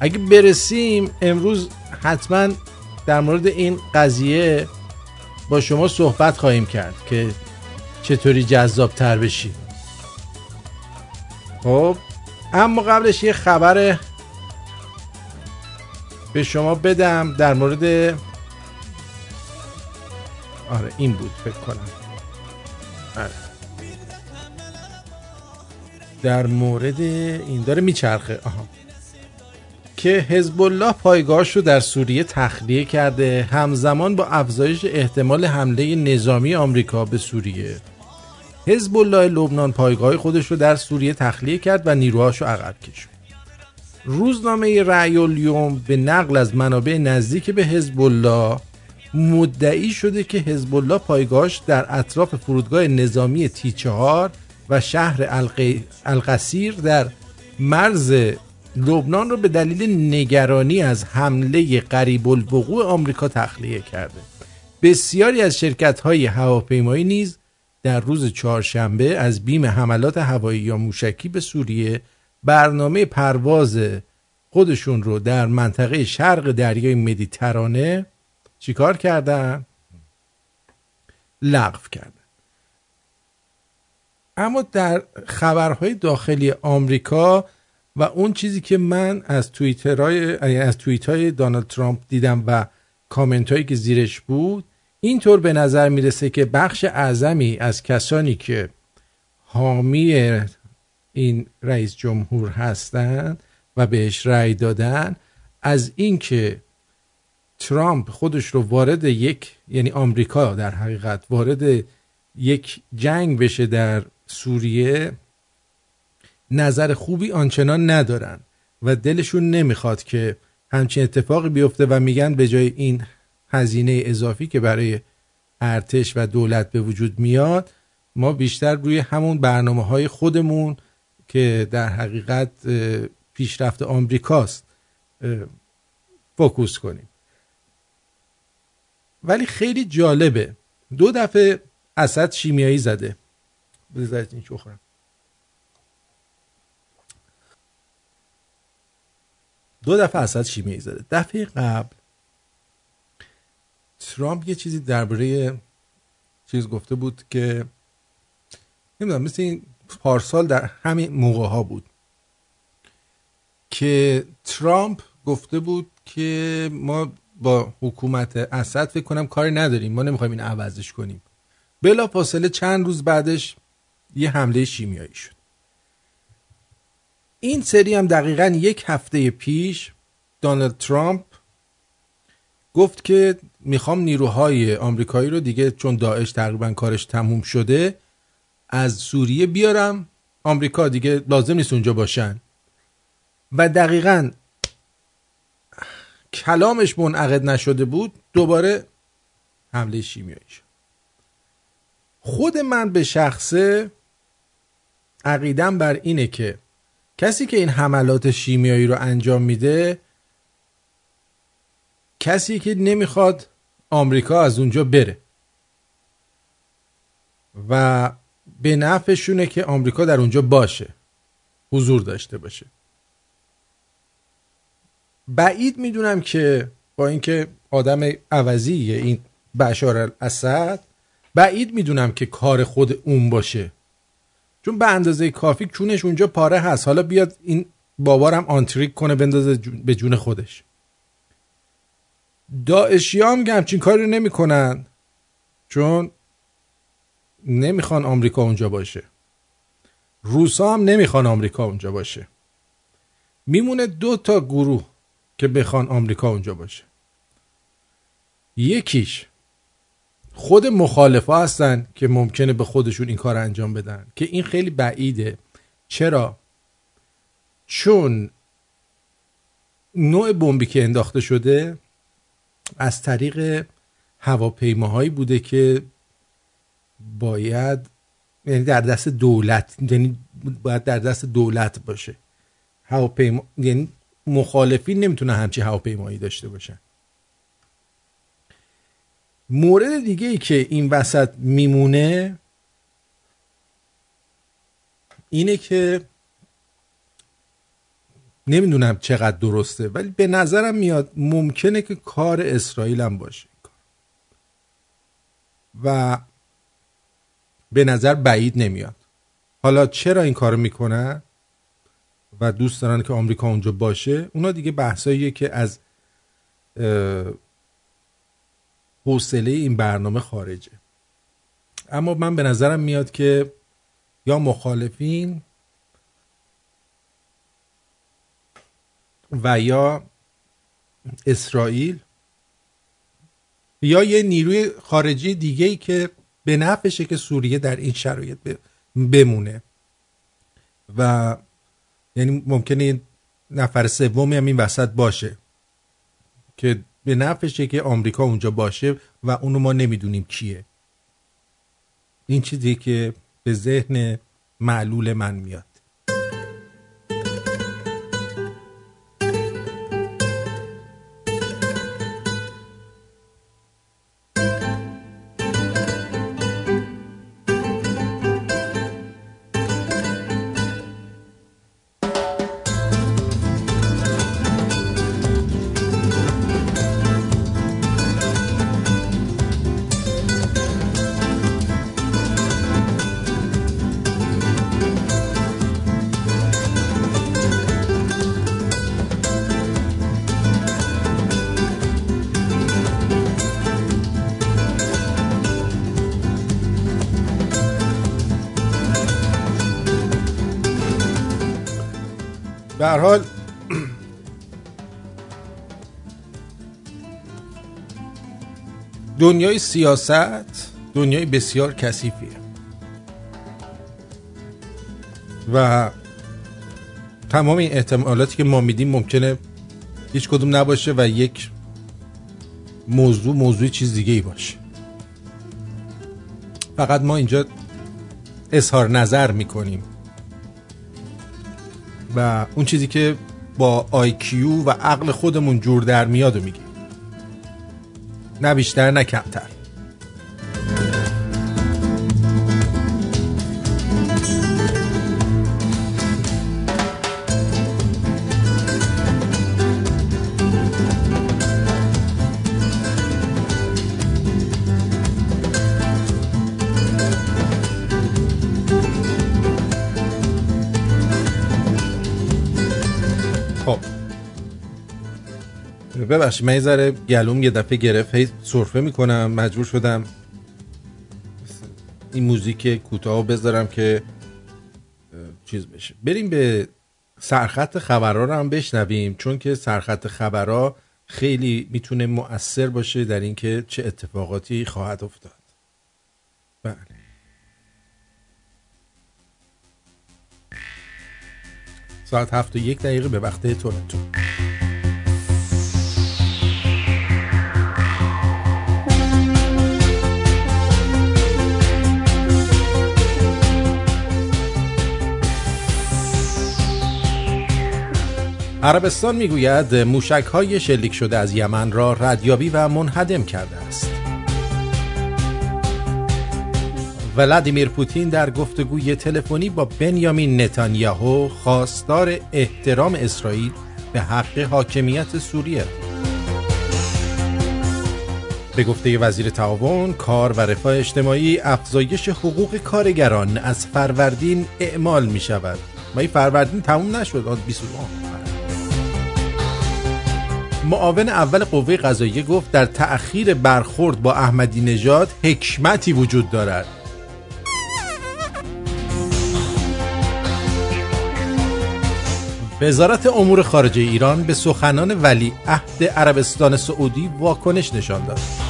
اگه برسیم امروز حتما در مورد این قضیه با شما صحبت خواهیم کرد که چطوری جذابتر بشید خب اما قبلش یه خبر به شما بدم در مورد آره این بود فکر کنم. آره. در مورد این داره میچرخه. آها. که حزب الله پایگاهش رو در سوریه تخلیه کرده همزمان با افزایش احتمال حمله نظامی آمریکا به سوریه. حزب الله لبنان پایگاه خودش رو در سوریه تخلیه کرد و نیروهاش رو عقب کشید. روزنامه رأی به نقل از منابع نزدیک به حزب الله مدعی شده که حزب الله پایگاهش در اطراف فرودگاه نظامی تی 4 و شهر القصیر در مرز لبنان رو به دلیل نگرانی از حمله قریب الوقوع آمریکا تخلیه کرده. بسیاری از شرکت های هواپیمایی نیز در روز چهارشنبه از بیم حملات هوایی یا موشکی به سوریه برنامه پرواز خودشون رو در منطقه شرق دریای مدیترانه چیکار کردن؟ لغو کردن اما در خبرهای داخلی آمریکا و اون چیزی که من از توییترهای از توییت های دانالد ترامپ دیدم و کامنت هایی که زیرش بود اینطور به نظر می‌رسه که بخش اعظمی از کسانی که حامی این رئیس جمهور هستند و بهش رأی دادن از اینکه ترامپ خودش رو وارد یک یعنی آمریکا در حقیقت وارد یک جنگ بشه در سوریه نظر خوبی آنچنان ندارن و دلشون نمی‌خواد که همچین اتفاقی بیفته و میگن به جای این هزینه اضافی که برای ارتش و دولت به وجود میاد ما بیشتر روی همون برنامه های خودمون که در حقیقت پیشرفت آمریکاست فوکوس کنیم. ولی خیلی جالبه. دو دفعه اسد شیمیایی زده. بذارید این چخورم دو دفعه اسد شیمیایی زده. دفعه قبل ترامپ یه چیزی درباره چیز گفته بود که نمی‌دونم مثل این پارسال در همین موقع ها بود که ترامپ گفته بود که ما با حکومت اسد فکر کنم کاری نداریم. ما نمی‌خوایم این عوضش کنیم. بلا فاصله چند روز بعدش یه حمله شیمیایی شد. این سری هم دقیقا یک هفته پیش دونالد ترامپ گفت که می‌خوام نیروهای آمریکایی رو دیگه چون داعش تقریبا کارش تموم شده از سوریه بیارم. آمریکا دیگه لازم نیست اونجا باشن. و دقیقا کلامش منعقد نشده بود دوباره حمله شیمیایی شد. خود من به شخصه عقیدم بر اینه که کسی که این حملات شیمیایی رو انجام میده کسی که نمی‌خواد آمریکا از اونجا بره. و به نفعشونه که آمریکا در اونجا باشه حضور داشته باشه. بعید می‌دونم که با اینکه آدم عوضیه این بشار الاسد بعید می‌دونم که کار خود اون باشه. چون به اندازه کافی چونش اونجا پاره هست. حالا بیاد این بابارم آنتریک کنه بندازه به جون خودش. داعشی هم همچین کاری رو نمی‌کنن چون نمی‌خوان آمریکا اونجا باشه. روسا هم نمی‌خوان آمریکا اونجا باشه. میمونه دو تا گروه. که بخوان آمریکا اونجا باشه. یکیش خود مخالفا هستن که ممکنه به خودشون این کار انجام بدن که این خیلی بعیده. چرا؟ چون نوع بمبی که انداخته شده از طریق هواپیماهایی بوده که باید یعنی در دست دولت یعنی باید در دست دولت باشه. هواپیما یعنی مخالفین نمی‌تونه همچی هواپیمایی داشته باشن. مورد دیگه ای که این وسط میمونه اینه که نمی‌دونم چقدر درسته ولی به نظرم میاد ممکنه که کار اسرائیل هم باشه و به نظر بعید نمیاد. حالا چرا این کارو می‌کنن؟ و دوست دارن که آمریکا اونجا باشه اونا دیگه بحثاییه که از حوصله این برنامه خارجه. اما من به نظرم میاد که یا مخالفین و یا اسرائیل یا یه نیروی خارجی دیگه ای که به نفشه که سوریه در این شرایط بمونه. و یعنی ممکنه نفر سومی هم این وسط باشه که به نفشه که آمریکا اونجا باشه و اونو ما نمی‌دونیم کیه. این چیزی که به ذهن معلول من میاد. دنیای سیاست دنیای بسیار کثیفیه. و تمام این احتمالاتی که ما میدیم ممکنه هیچ کدوم نباشه و یک موضوع موضوع چیز دیگه ای باشه. فقط ما اینجا اظهار نظر می‌کنیم. و اون چیزی که با آیکیو و عقل خودمون جور در میاد و میگیم. نه بیشتر نه کمتر. ببخشید من یه ذره گلوم یه دفعه گرفت هی سرفه می‌کنم مجبور شدم این موزیک کوتاه بذارم که چیز بشه. بریم به سرخط خبرها رو هم بشنویم چون که سرخط خبرها خیلی می‌تونه مؤثر باشه در اینکه چه اتفاقاتی خواهد افتاد. بله. ساعت هفت و یک دقیقه به وقت تورنتو. عربستان می‌گوید موشک های شلیک شده از یمن را ردیابی و منهدم کرده است. ولادیمیر پوتین در گفتگوی تلفنی با بنیامین نتانیاهو خواستار احترام اسرائیل به حق حاکمیت سوریه. به گفته وزیر تعاون کار و رفاه اجتماعی افزایش حقوق کارگران از فروردین اعمال می شود و این فروردین تموم نشد 29 معاون اول قوه قضاییه گفت در تأخیر برخورد با احمدی نژاد حکمتی وجود دارد وزارت امور خارجه ایران به سخنان ولی عهد عربستان سعودی واکنش نشان داد.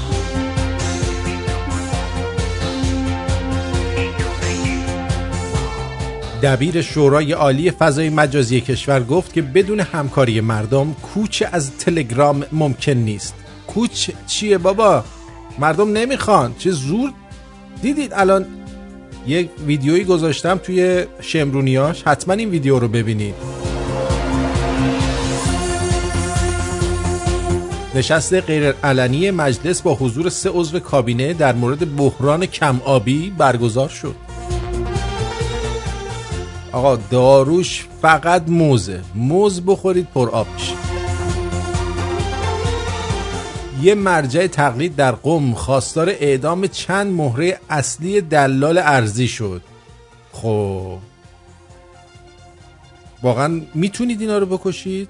دبیر شورای عالی فضای مجازی کشور گفت که بدون همکاری مردم کوچ از تلگرام ممکن نیست. کوچ چیه بابا؟ مردم نمی‌خوان. چه زور؟ دیدید الان یک ویدیویی گذاشتم توی شمرونیاش. حتما این ویدیو رو ببینید. نشست غیر علنی مجلس با حضور سه عضو کابینه در مورد بحران کم آبی برگزار شد. آقا داروش فقط موزه. موز بخورید پر آب یه مرجع تقلید در قم خواستار اعدام چند مهره اصلی دلال ارزی شد. خب. واقعا می‌تونید اینا رو بکشید؟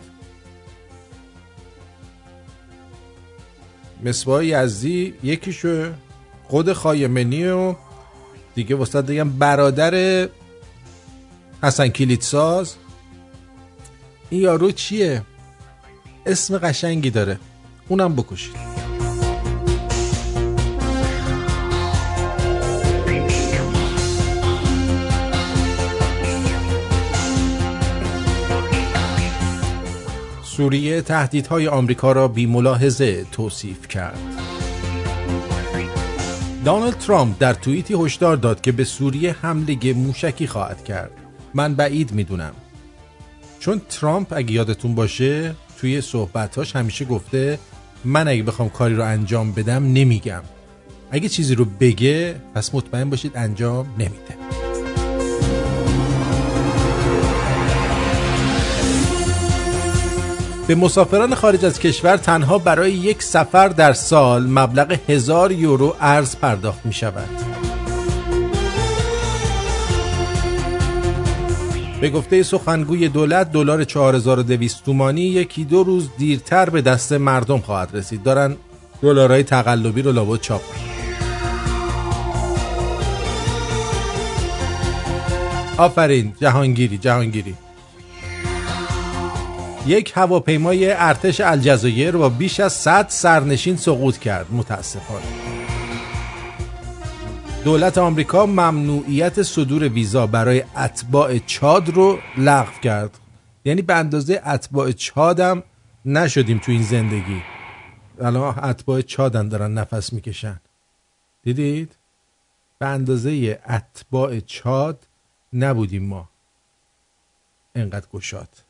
مصباح یزدی یکیشو خود خایمنی و دیگه وسط دیگه برادر حسن کلیت ساز این یارو چیه اسم قشنگی داره اونم بکشید سوریه تهدیدهای آمریکا را بی ملاحظه توصیف کرد. دانالد ترامپ در توییتی هشدار داد که به سوریه حمله موشکی خواهد کرد. من بعید می‌دونم. چون ترامپ اگه یادتون باشه توی صحبتاش همیشه گفته من اگه بخوام کاری رو انجام بدم نمیگم. اگه چیزی رو بگه پس مطمئن باشید انجام نمیده. به مسافران خارج از کشور تنها برای یک سفر در سال مبلغ هزار یورو ارز پرداخت می شود. به گفته سخنگوی دولت دلار 4200 تومانی یکی دو روز دیرتر به دست مردم خواهد رسید. دارن دلارهای تقلبی رو لابد چاپ آفرین جهانگیری جهانگیری. یک هواپیمای ارتش الجزایر با بیش از 100 سرنشین سقوط کرد. متاسفانه. دولت آمریکا ممنوعیت صدور ویزا برای اتباع چاد رو لغو کرد. یعنی به اندازه اتباع چادم نشدیم تو این زندگی. الان اتباع چادم دارن نفس می‌کشن. دیدید؟ به اندازه اتباع چاد نبودیم ما. انقدر گشاد.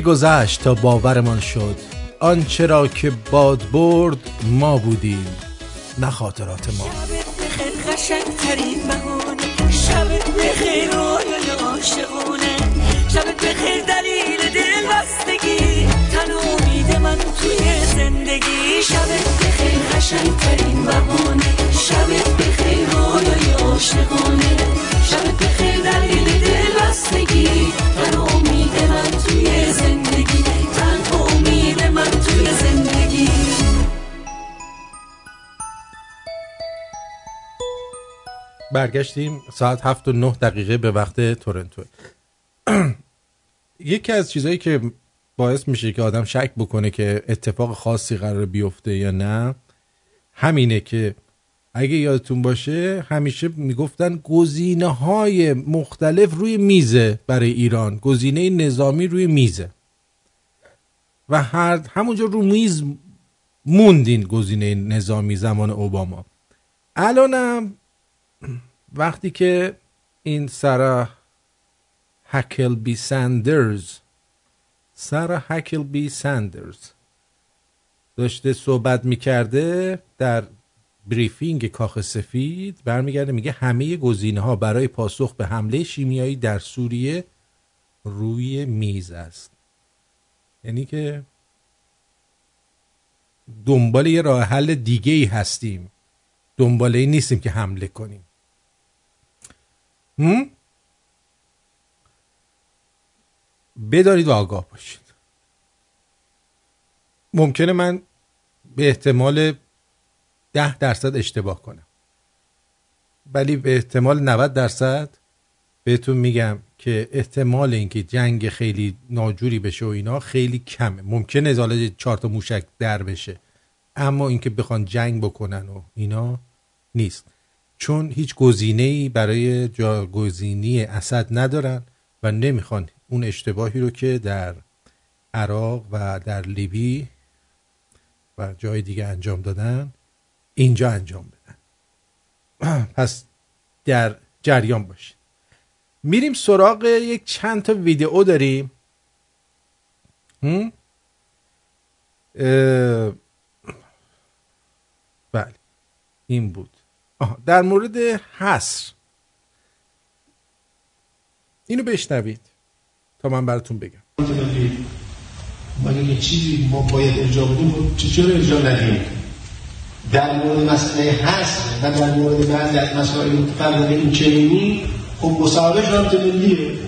عمری گذشت تا باورمان شد. آنچه را که باد برد ما بودیم نه خاطرات ما. شبت برگشتیم ساعت هفت و نه دقیقه به وقت تورنتو. یکی از چیزهایی که باعث میشه که آدم شک بکنه که اتفاق خاصی قرار بیفته یا نه همینه که اگه یادتون باشه همیشه می‌گفتن گزینه های مختلف روی میزه برای ایران گزینه نظامی روی میزه و هر همونجا رو میز موندین گزینه نظامی زمان اوباما. الانم وقتی که این سارا هکل بی سندرز سارا هکل بی سندرز داشته صحبت می‌کرده در بریفینگ کاخ سفید برمیگرده میگه همه گزینه ها برای پاسخ به حمله شیمیایی در سوریه روی میز است. یعنی که دنبال یه راه حل دیگه ای هستیم. دنبال این نیستیم که حمله کنیم. بدارید و آگاه باشید. ممکنه من به احتمال ده درصد اشتباه کنم. ولی به احتمال 90 درصد بهتون میگم که احتمال اینکه جنگ خیلی ناجوری بشه و اینا خیلی کمه. ممکنه ازاله چهار تا موشک در بشه. اما اینکه بخوان جنگ بکنن و اینا نیست. چون هیچ گزینه ای برای جاگزینی اسد ندارن و نمی‌خوان اون اشتباهی رو که در عراق و در لیبی و جای دیگه انجام دادن اینجا انجام بدن. پس در جریان باشید میریم سراغ یک چند تا ویدئو داریم. بله. این بود. در مورد حصر. اینو بشنوید تا من براتون بگم. مگه یه چیزی ما باید ارجا بدیم؟ چرا ارجا ندیم؟ در مورد مسئله هست و در مورد بعضی از مسائل متفرد این چنینی خب مسابقه رابط ملیه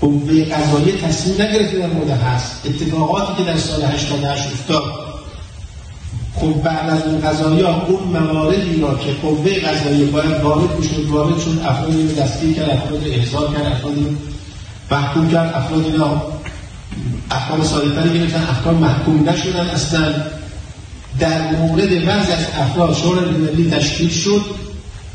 قوه قضایی تصمیم نگرفته در مورد هست اتفاقاتی که در سال 88 افتاد. خب بعد از اون قضایی ها اون مواردی را که قوه قضایی باید وارد بشد وارد شد افرادی رو دستگیر کرد افراد احضار کرد افرادی محکوم کرد افراد اینا احکام صادقتری گرفتن احکام محکوم نشدن. اصلا در مورد بعضی از افراد شورای ملی تشکیل شد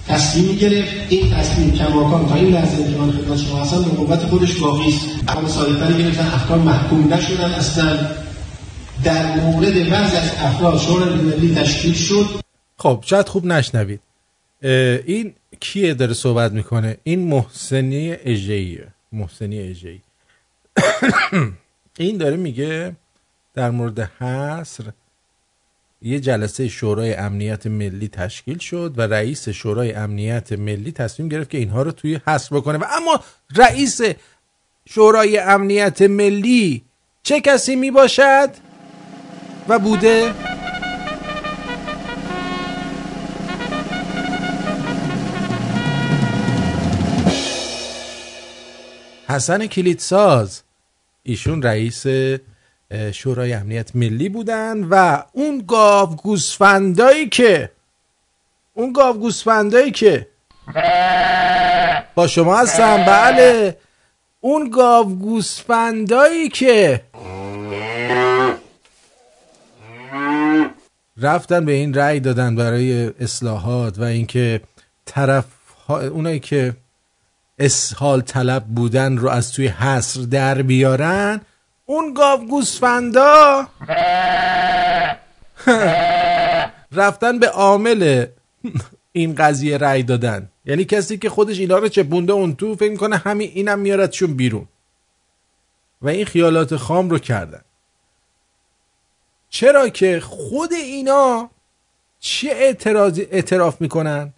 تصمیم گرفت. این تصمیم کماکان تا این لحظه که من خدمت شما هستم به قوت خودش باقی است. احکام صادقتری گرفتن احکام محکوم نشدن. اصلا در مورد بعضی از افراد شورای ملی تشکیل شد. خب شاید خوب نشنوید. این کیه داره صحبت می‌کنه؟ این محسنی اجهیه محسنی اجهی این داره میگه در مورد حصر یه جلسه شورای امنیت ملی تشکیل شد و رئیس شورای امنیت ملی تصمیم گرفت که اینها رو توی حصر بکنه. و اما رئیس شورای امنیت ملی چه کسی می باشد و بوده. حسن کلیدساز. ایشون رئیس شورای امنیت ملی بودن و اون گاو گوسفندایی که اون گاو گوسفندایی که با شما هستم. بله. اون گاو گوسفندایی که رفتن به این رأی دادن برای اصلاحات و اینکه طرف اونایی که اسحال طلب بودن رو از توی حصر در بیارن اون گاو گوسفندا رفتن به عامل این قضیه رأی دادن. یعنی کسی که خودش اینا رو چپونده اون تو فکر کنه همین اینم میارتشون بیرون. و این خیالات خام رو کردن. چرا که خود اینا چه اعتراضی اعتراف می‌کنن؟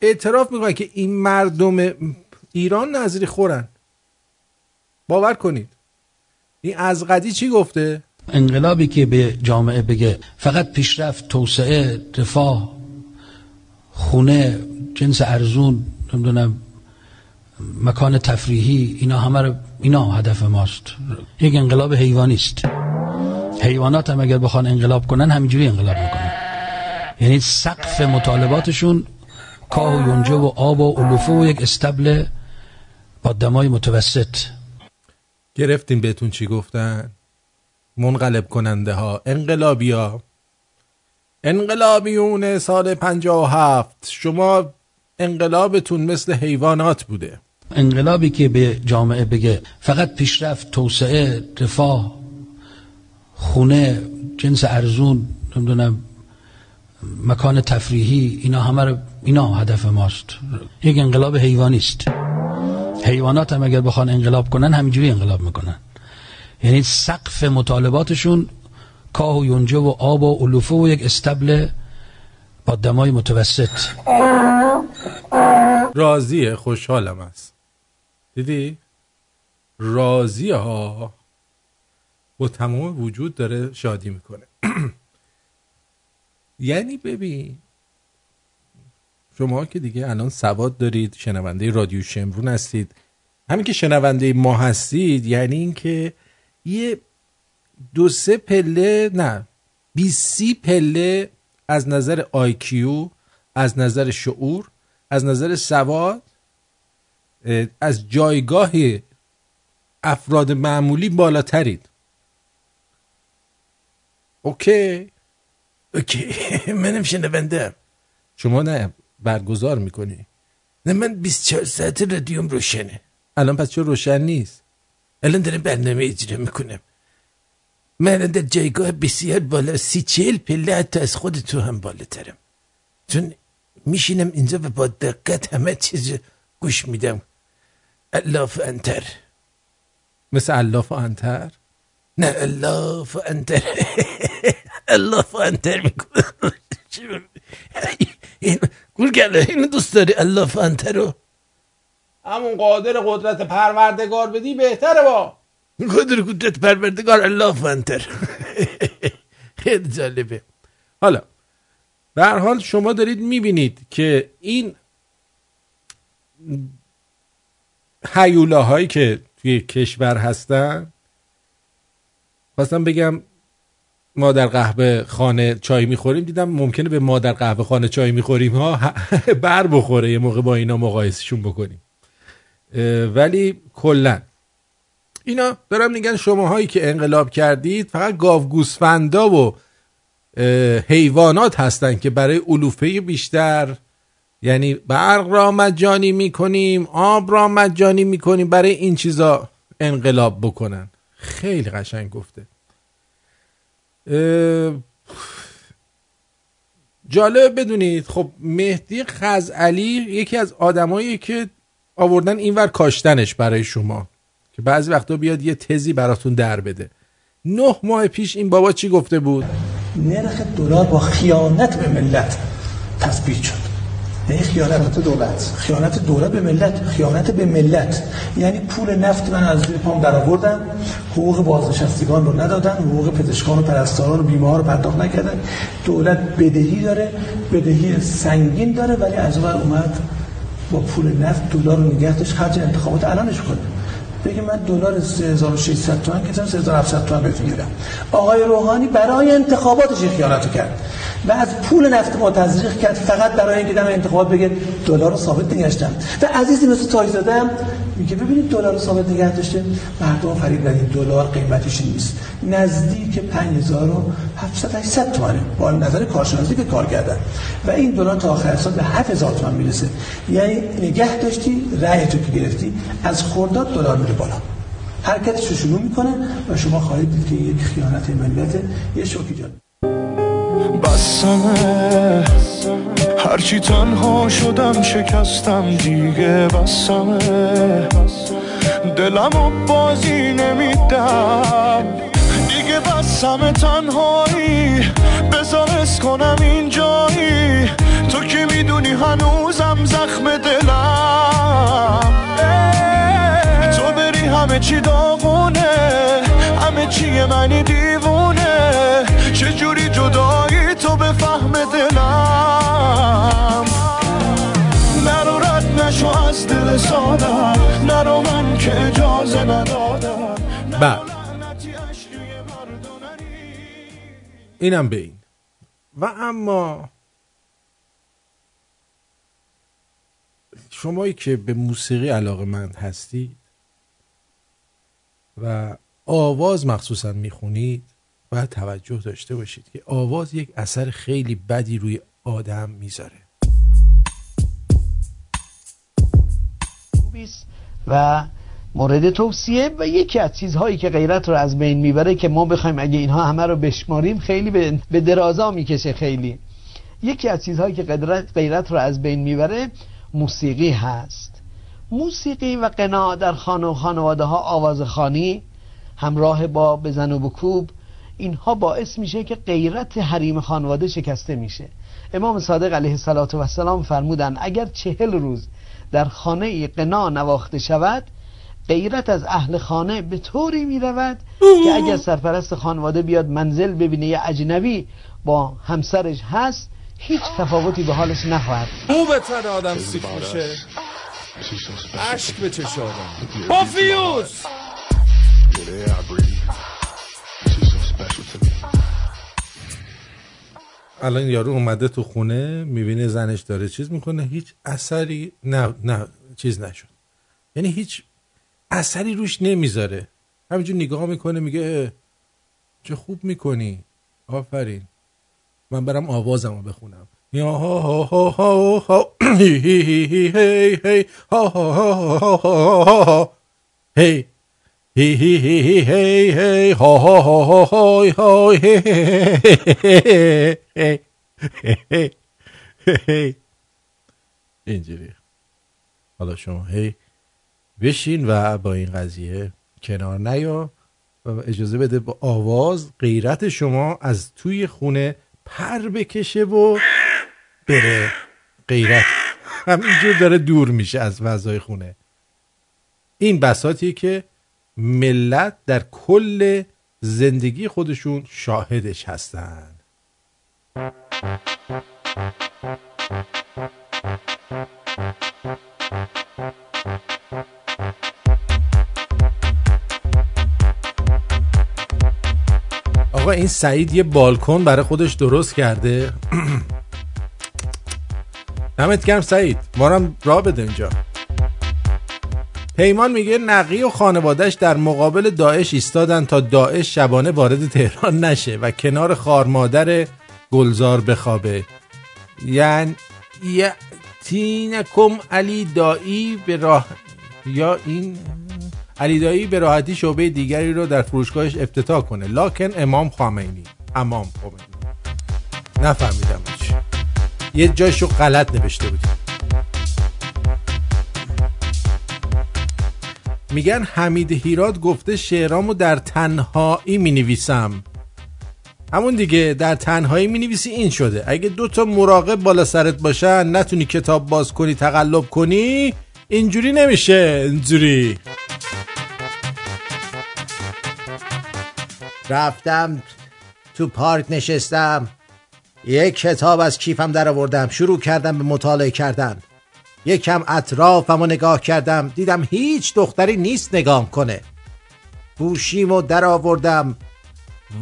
اعتراف می‌کنن که این مردم ایران نظری خورن. باور کنید. این از قدی چی گفته؟ انقلابی که به جامعه بگه فقط پیشرفت توسعه رفاه خونه جنس ارزون نمی‌دونم مکان تفریحی اینا همه اینا هدف ماست. یک انقلاب حیوانی است. حیوانات هم اگر بخوان انقلاب کنن همینجوری انقلاب می‌کنن. یعنی سقف مطالباتشون کاه و یونجه و آب و علوفه و یک استبل با دمای متوسط. گرفتیم بهتون چی گفتن؟ منقلب کننده ها انقلابی ها انقلابیون سال هفت شما انقلابتون مثل حیوانات بوده. انقلابی که به جامعه بگه فقط پیشرفت توسعه رفاه خونه جنس ارزون نمی‌دونم مکان تفریحی اینا همه رو اینا هدف ماست. یک انقلاب حیوانی است. حیوانات هم اگر بخوان انقلاب کنن همینجوری انقلاب می‌کنن. یعنی سقف مطالباتشون کاه و یونجه و آب و علوفه و یک استبل با دمای متوسط. راضیه خوشحالم است. دیدی؟ راضی ها. با تمام وجود داره شادی می‌کنه. یعنی ببین شما که دیگه الان سواد دارید شنونده رادیو شمرون هستید. همین که شنونده ما هستید یعنی اینکه یه دو سه پله نه سی پله از نظر IQ از نظر شعور از نظر سواد از جایگاه افراد معمولی بالاترید. Okay. Okay. منم شنونده شما نه برگزار می‌کنی. نه من 24 ساعت رادیوم روشنه. الان پس چرا روشن نیست؟ الان دارم برنامه اجرا می‌کنم. من در جایگاه بسیار بالا سی چهل پله حتی از خود تو هم بالاترم. چون میشینم اینجا و با دقت همه چیز گوش میدم. الاف انتر مثل الاف انتر نه الاف انتر الاف انتر می‌کنم گول گله اینو دوست داری الاف انتر رو؟ همون قادر قدرت پروردگار بدی بهتره با. قدر قدرت پروردگار الله فنتر خیلی جالبه. حالا به حال شما دارید می‌بینید که این هایی که توی کشور هستن خواستم بگم ما در قهوه خانه چای می‌خوریم دیدم ممکنه به ما در قهوه خانه چای می‌خوریم ها بر بخوره یه موقع با اینا مقایسشون بکنیم. ولی کلا. اینا دارم میگن شماهایی که انقلاب کردید فقط گاو گوسفندا و حیوانات هستن که برای علوفه بیشتر یعنی برق را مجانی می‌کنیم آب را مجانی می‌کنیم برای این چیزا انقلاب بکنن. خیلی قشنگ گفته. جالب بدونید. خب مهدی خزعلی یکی از آدمایی که آوردن اینور کاشتنش برای شما که بعضی وقتا بیاد یه تزی براتون در بده. نه ماه پیش این بابا چی گفته بود؟ نرخ دلار با خیانت به ملت تثبیت شد. نه خیانت دولت. خیانت دولت به ملت. خیانت به ملت. یعنی پول نفت من از زیر پام در آوردن حقوق بازنشستگان رو ندادن حقوق پزشکان و پرستاران و بیمار رو پرداخت نکردن دولت بدهی داره. بدهی سنگین داره. ولی از اون اومد با پول نفت دلار رو نگه داشت. خرج انتخابات الانش کنه. بگه من دلار 3600 تومان که 3700 تومان بهتون میدم. آقای روحانی برای انتخاباتش خیانت کرد. و از پول نفت ما تزریق کرد فقط برای اینکه دم انتخابات بگه دلار رو ثابت نگاشتم و عزیزی مثل تاج دادم میگه ببینید دلار رو ثابت نگه داشته مردم فریب ندید دلار قیمتش نیست. نزدیک 5700 800 تومانه با نظر کارشناسی که کار کردن. و این دلار تا آخر سال به 7000 تومان می‌رسه. یعنی نگه داشتی رأی تو که گرفتی از خرداد دلار میره بالا. حرکتش رو شروع می‌کنه و شما خواهید دید که یک خیانت ملت یه شوکی جان بسمه هرچی تنها شدم شکستم دیگه بسمه دلم و بازی نمیدم. دیگه بس همه تنهایی. بذار کنم اینجایی. تو که می‌دونی هنوزم زخم دلم. تو بری همه چی داغونه. همه چی منی دیوونه. جدایی تو به فهم دلم. نرو رد نشو از دل سادم. نرو من که اجازه ندادم. بله. اینم به این. و اما شمایی که به موسیقی علاقه مند هستید و آواز مخصوصا می‌خونید باید توجه داشته باشید که آواز یک اثر خیلی بدی روی آدم می‌ذاره. و مورد توصیه و یکی از چیزهایی که غیرت رو از بین می‌بره که ما بخوایم اگه اینها همه رو بشماریم خیلی به درازا می‌کشه خیلی. یکی از چیزهایی که غیرت رو از بین می‌بره موسیقی هست. موسیقی و قناع در خانه و خانواده ها آواز خانی همراه با بزن و بکوب اینها باعث میشه که غیرت حریم خانواده شکسته میشه. امام صادق علیه السلام فرمودن اگر چهل روز در خانه قنا نواخته شود غیرت از اهل خانه به طوری می رود که اگر سرپرست خانواده بیاد منزل ببینه یه اجنبی با همسرش هست هیچ تفاوتی به حالش نخواهد. او به تن آدم سیخ میشه. عشق به چش آدم. الان یارو اومده تو خونه می‌بینه زنش داره چیز می‌کنه هیچ اثری نه نه چیز نشد یعنی هیچ اثری روش نمی‌ذاره همینجور نگاه می‌کنه میگه چه خوب می‌کنی آفرین من برم آوازم بخونم یا ها ها ها ها هی هی هی هی هی ها ها ها ها ها ها هی هی هی هی هی ها ها ها ها های های هی هی اینجوری. حالا شما هی بشین و با این قضیه کنار نیا و اجازه بده با آواز غیرت شما از توی خونه پر بکشه و بره غیرت. همینجور داره دور میشه از فضای خونه. این بساتیه که ملت در کل زندگی خودشون شاهدش هستن. آقا این سعید یه بالکن برای خودش درست کرده. دمت گرم سعید. مارم را بده اینجا. پیمان میگه نقی و خانوادهش در مقابل داعش ایستادن تا داعش شبانه وارد تهران نشه و کنار خارمادر گلزار بخوابه. یعنی تینکم علی دایی به راه یا این علی دایی به راحتی شعبه دیگری رو در فروشگاهش افتتاح کنه. لاکن امام خامینی. امام خمینی نفهمیدم یه جایشو غلط نوشته بودیم. میگن حمید هیراد گفته شعرامو در تنهایی می نویسم همون دیگه در تنهایی می نویسی این شده. اگه دوتا مراقب بالا سرت باشن نتونی کتاب باز کنی تقلب کنی اینجوری نمیشه اینجوری. رفتم تو پارک نشستم. یک کتاب از کیفم در آوردم شروع کردم به مطالعه کردن. یکم اطرافم و نگاه کردم دیدم هیچ دختری نیست نگاه کنه. گوشیمو در آوردم.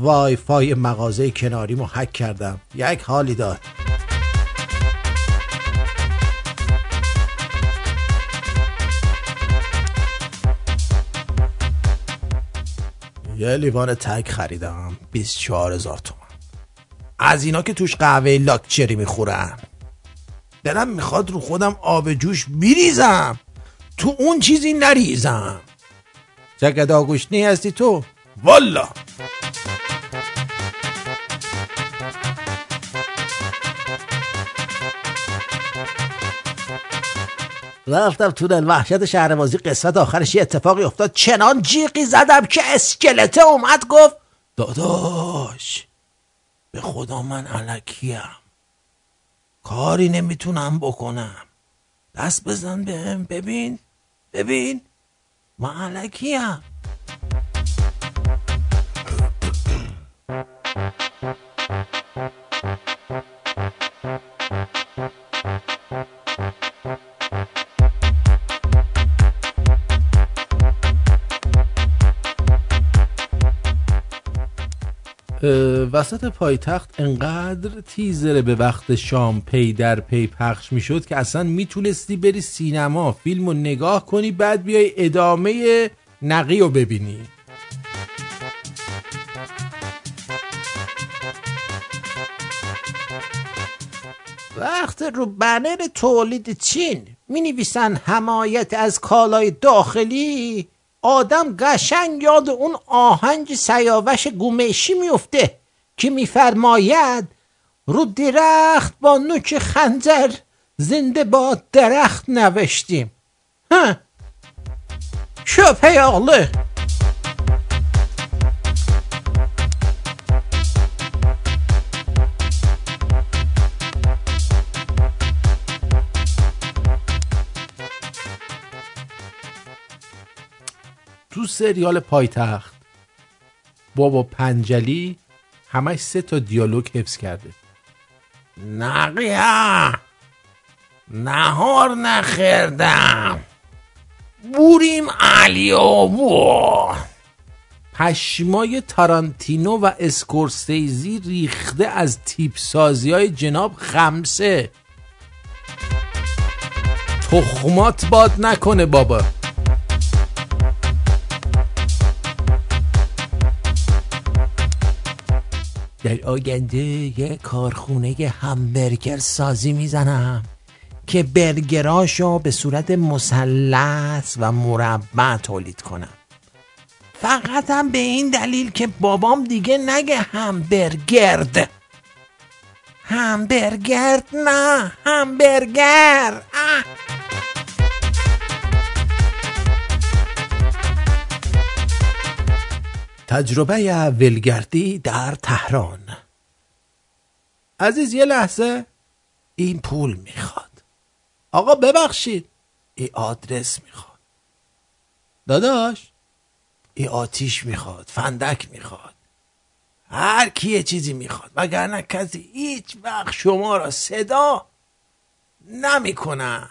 وای فای مغازه کناریمو حک کردم. یک حالی داد. یه لیوان تک خریدم. 24 هزار تومن از اینا که توش قهوه لاکچری می‌خورم دلم می‌خواد رو خودم آب جوش بیریزم تو اون چیزی نریزم. چقدر آگوشنی هستی تو؟ والا. رفتم تو دل وحشت شهربازی. قسمت آخرش یه اتفاقی افتاد. چنان جیقی زدم که اسکلته اومد گفت داداش به خدا من علکیم کاری نمی‌تونم بکنم. دست بزن بهم. ببین. ببین. من علکیم وسط پایتخت انقدر تیزره به وقت شام پی در پی پخش می‌شد که اصلا می‌تونستی بری سینما فیلم رو نگاه کنی بعد بیای ادامه نقی رو ببینی. وقت رو بنر تولید چین. می نویسن حمایت از کالای داخلی. آدم قشنگ یاد اون آهنگ سیاوش گومشی میفته که میفرماید رو درخت با نوک خنجر زنده با درخت نوشتیم. ها. شو پیاله تو سریال پایتخت بابا پنجلی همش سه تا دیالوگ حفظ کرده. نقیه! نهار نخردم بوریم علی آبو. پشمای تارانتینو و اسکورسیزی ریخته از تیپ سازی های جناب خمسه. تخمات باد نکنه بابا. در آینده یه کارخونه همبرگر سازی می‌زنم که برگراشو به صورت مثلث و مربع تولید کنم. فقط هم به این دلیل که بابام دیگه نگه همبرگرد. همبرگرد نه همبرگر. اه. تجربه ولگردی در تهران. عزیز یه لحظه. این پول می‌خواد. آقا ببخشید. این آدرس می‌خواد. داداش این آتیش می‌خواد فندک می‌خواد. هر کی یه چیزی می‌خواد. وگرنه کسی هیچ وقت شما را صدا نمی‌کنه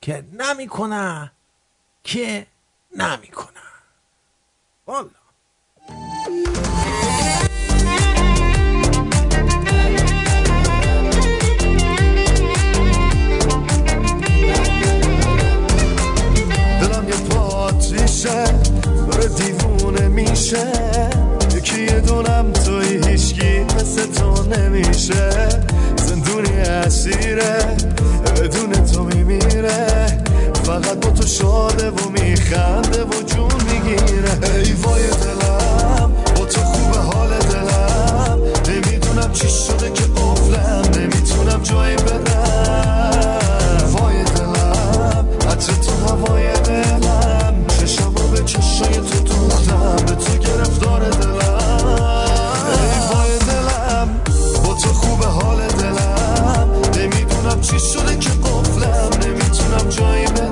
که نمی‌کنه که نمی‌کنه. والا دلم یه پاتریشه داره دیوونه میشه. یکی یه دونم توی هیچکی مثل تو نمیشه. زندونی اسیره بدون تو میمیره. فقط با تو شاده و میخنده و جون می‌گیره. ای وای دلم. چی شده که قفلم؟ نمی‌تونم جایی بدم. وای دلم عطر تو هوای دلم. چشم به چشای تو دوختم به تو گرفتار دلم. ای وای دلم با تو خوب حال دلم. نمی‌دونم چی شده که قفلم. نمی‌تونم جایی بدم.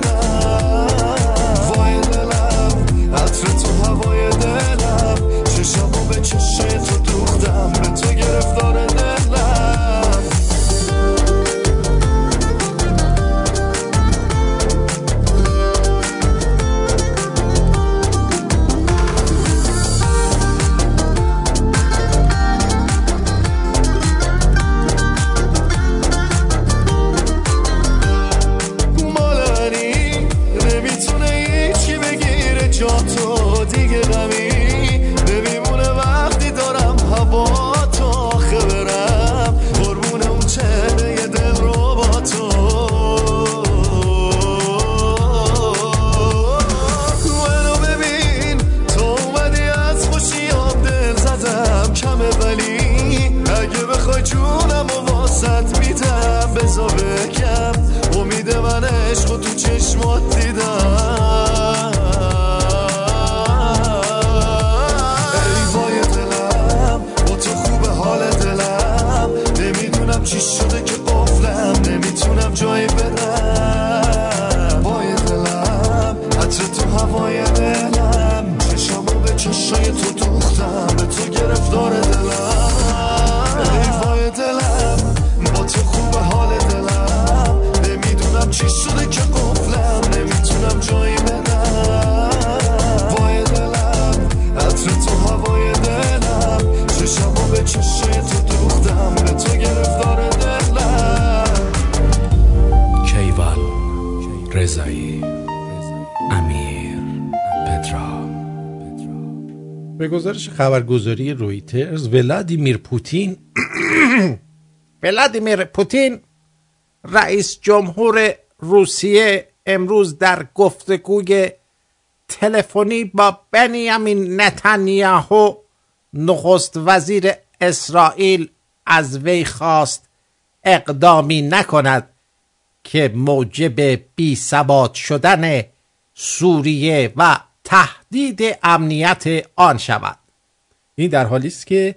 عشق تو چشمات دیدم. ای وای دلم با تو خوب حال دلم. نمی‌دونم چی شده که قفلم نمی‌تونم جایی برم. وای دلم حتی تو هوای دلم. چشمو به چشای تو دوختم به تو گرفتار دلم. گزارش خبرگزاری رویترز. ولادیمیر پوتین ولادیمیر پوتین رئیس جمهور روسیه امروز در گفتگوی تلفنی با بنیامین نتانیاهو نخست وزیر اسرائیل از وی خواست اقدامی نکند که موجب بی ثبات شدن سوریه و تهدید امنیت آن شود. این در حالی است که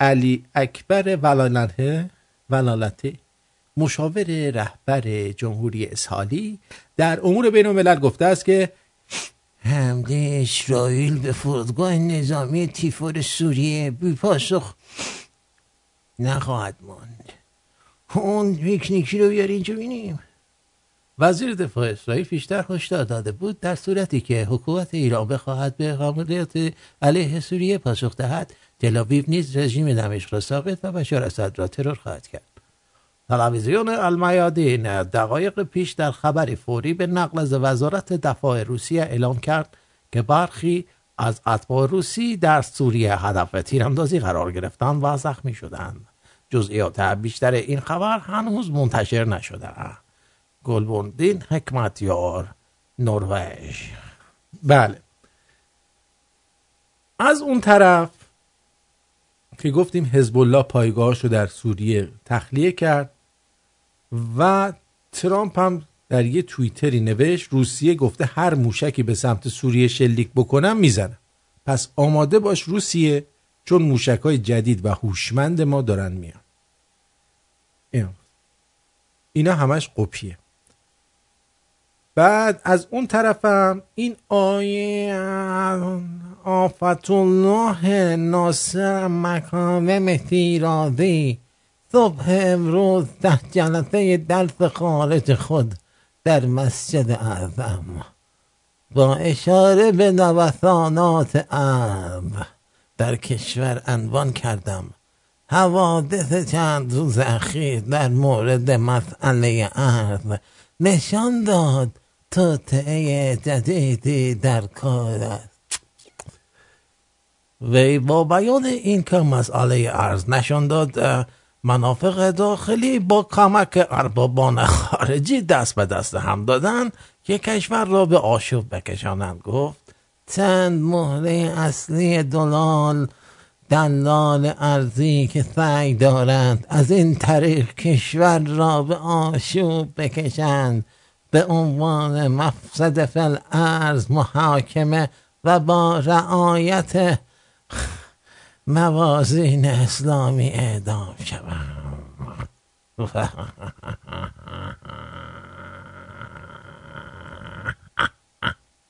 علی اکبر ولالته ولالته مشاور رهبر جمهوری اسحالی در امور بین الملل گفته است که حمله اسرائیل به فرودگاه نظامی تیفور سوریه بی پاسخ نخواهد ماند. اون پیکنیکی رو بیار اینجا بینیم. وزیر دفاع اسرائیل پیشتر هشدار داده بود در صورتی که حکومت ایران بخواهد به حملات علیه سوریه پاسخ دهد. تل‌آویو نیز رژیم دمشق را ثابت و بشار اسد را ترور خواهد کرد. تلویزیون المیادین دقایق پیش در خبری فوری به نقل از وزارت دفاع روسیه اعلام کرد که برخی از اتباع روسی در سوریه هدف تیراندازی قرار گرفتند و زخمی شدند. جزئیات بیشتر این خبر هنوز منتشر نشده گلبوندین حکمتیار نروژ. بله. از اون طرف که گفتیم حزب الله پایگاهش رو در سوریه تخلیه کرد و ترامپ هم در یه توییتری نوشت روسیه گفته هر موشکی به سمت سوریه شلیک بکنم می‌زنه پس آماده باش روسیه چون موشک های جدید و هوشمند ما دارن میان. اینا همش قپیه. بعد از اون طرفم این آیه آفت الله ناصر مکان مهدی صبح امروز در جلسه درس خارج خود در مسجد اعظم. با اشاره به نوسانات ارض در کشور انوان کردم. حوادث چند روز اخیر در مورد مسئله ارض نشان داد توطعه جدیدی در کار. است وی با بیان این که مسئله ارز نشان داد منافق داخلی با کمک اربابان خارجی دست به دست هم دادن که کشور را به آشوب بکشانند. گفت چند مهره اصلی دلال دلال ارزی که سعی دارند از این طریق کشور را به آشوب بکشند. به عنوان مفسد فل ارز محاکمه و با رعایت موازین اسلامی اعدام شوند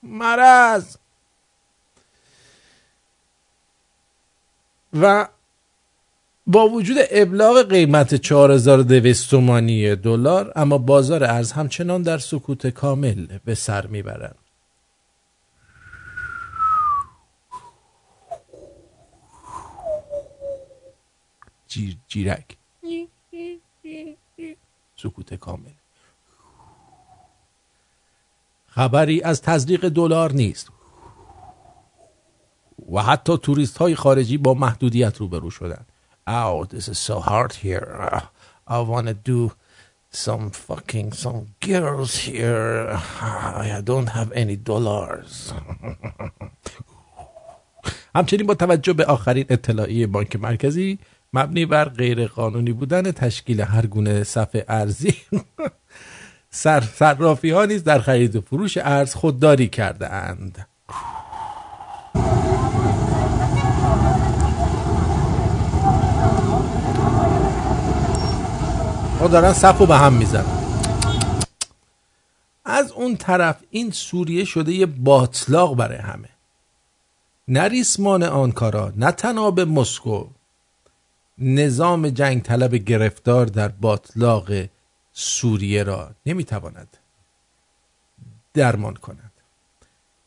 مرز و با وجود ابلاغ قیمت 4200 تومانی دلار اما بازار ارز همچنان در سکوت کامل به سر می‌برند جیر جیرک. سکوت کامل. خبری از تزریق دلار نیست. و حتی توریست های خارجی با محدودیت روبرو شدند. Oh, this is so hard here. Uh, I want to do some fucking some girls here. I don't have any dollars. همچنین با توجه به آخرین اطلاعی بانک مرکزی مبنی بر غیر قانونی بودن تشکیل هر گونه صفحه ارزی سر صرافی ها نیز در خرید و فروش ارز خودداری کرده اند. ما دارن صف به هم می‌زنن. از اون طرف این سوریه شده یه باطلاق برای همه. نه ریسمان آنکارا نه تناب مسکو. نظام جنگ طلب گرفتار در باطلاق سوریه را نمی‌تواند درمان کند.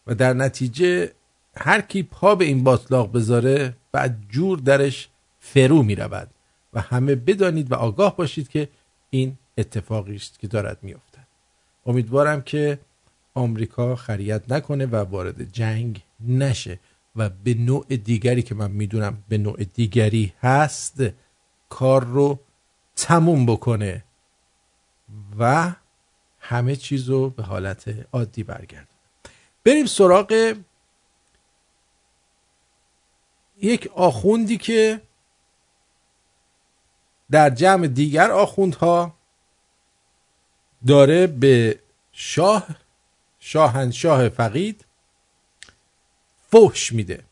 و در نتیجه هر کی پا به این باطلاق بذاره بعد جور درش فرو می رود و همه بدانید و آگاه باشید که این اتفاقی است که دارد میافتد. امیدوارم که آمریکا خریت نکنه و وارد جنگ نشه و به نوع دیگری که من می‌دونم به نوع دیگری هست کار رو تموم بکنه و همه چیز رو به حالت عادی برگرد بریم سراغ یک آخوندی که در جمع دیگر آخوندها داره به شاه شاهنشاه فقید فحش میده.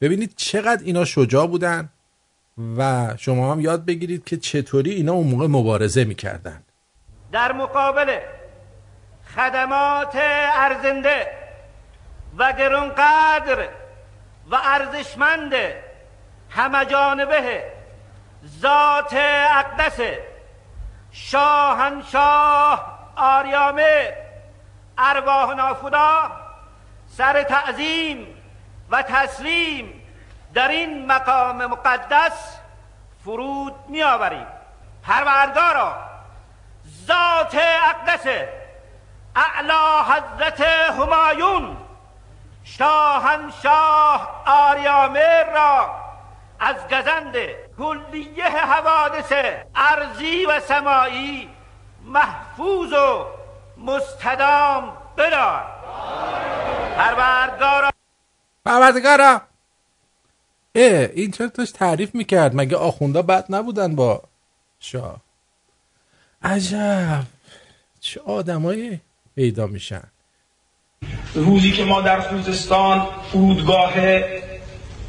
ببینید چقدر اینا شجاع بودن و شما هم یاد بگیرید که چطوری اینا اون موقع مبارزه می‌کردن. در مقابل خدمات ارزنده و گرونقدر و ارزشمند همه جانبه ذات اقدس شاهنشاه آریامه ارواح نافدا سر تعظیم و تسلیم در این مقام مقدس فرود می آوریم پروردگارا ذات اقدس اعلی حضرت همایون شاهنشاه آریامر را از گزند کلیه حوادث ارزی و سمایی محفوظ و مستدام بدار پروردگارا پروردگارا اه این چرا داشت تعریف می‌کرد؟ مگه آخوندا بد نبودن با شاه عجب چه آدمایی پیدا میشن. روزی که ما در خوزستان فرودگاه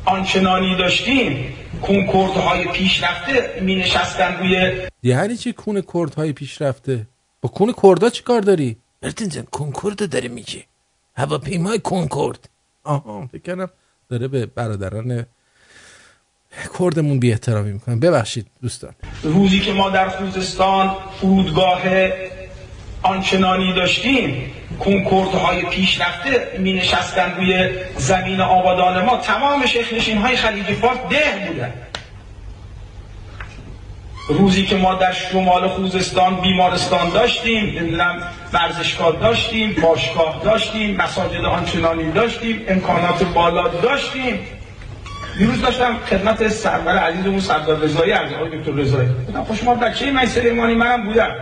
آنچنانی داشتیم کنکوردهای پیشرفته می نشستن روی یعنی چی کون کردهای پیشرفته؟ با کون کردا چی کار داری؟ برتین جان کنکورد داره میگی هواپیمای کنکورد آها فکر داره به برادران کردمون بی احترامی می‌کنه. ببخشید دوستان. روزی که ما در خوزستان فرودگاه آنچنانی داشتیم کنکوردهای پیشرفته می نشستن روی زمین آبادان ما. تمام شیخ های خلیج فارس ده بودن. روزی که ما در شمال خوزستان بیمارستان داشتیم نمی‌دونم ورزشگاه داشتیم باشگاه داشتیم مساجد آنچنانی داشتیم امکانات بالا داشتیم. دیروز داشتم خدمت سرور عزیزمون سردار رضایی از آقای دکتر رضایی. خوش ما بچه من سلیمانی منم بودم.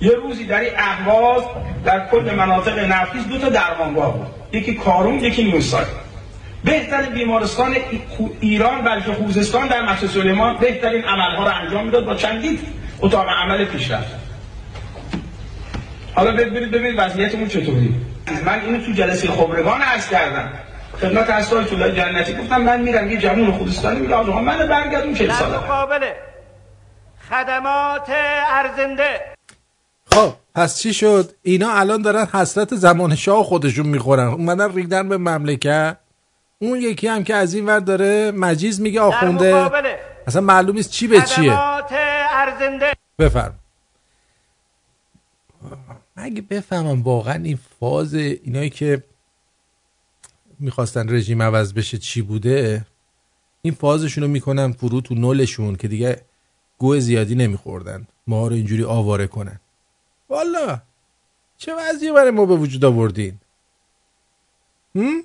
یه روزی در این اهواز در کل مناطق نفیس دو تا درمانگاه بود. یکی کارون یکی نیوسای بهترین بیمارستان ایران بلکه خوزستان در مسجد سلیمان بهترین عملها رو انجام می‌داد با چندین اتاق عمل پیشرفت. حالا ببینید ببینید وضعیتمون چطوری. من اینو تو جلسه خبرگان عرض کردم. خدمت اسرار طولای جنتی گفتم من میرم یه جمعون خوزستانی میگه آقا من برگردون 40 ساله. مقابل خدمات ارزنده. خب پس چی شد؟ اینا الان دارن حسرت زمان شاه خودشون می‌خورن. اومدن ریدن به مملکت. اون یکی هم که از این ور داره مجیز میگه آخونده. اصلا معلوم نیست چی به چیه. بفرم. مگه بفهمم واقعا این فاز اینایی که می‌خواستن رژیم عوض بشه چی بوده؟ این فازشون رو می‌کنن فرو تو نولشون که دیگه گوه زیادی نمیخوردن. ما رو اینجوری آواره کنن. والا چه وضعی برای ما به وجود آوردین هم؟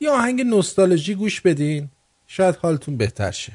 یا آهنگ نوستالژی گوش بدین شاید حالتون بهتر شه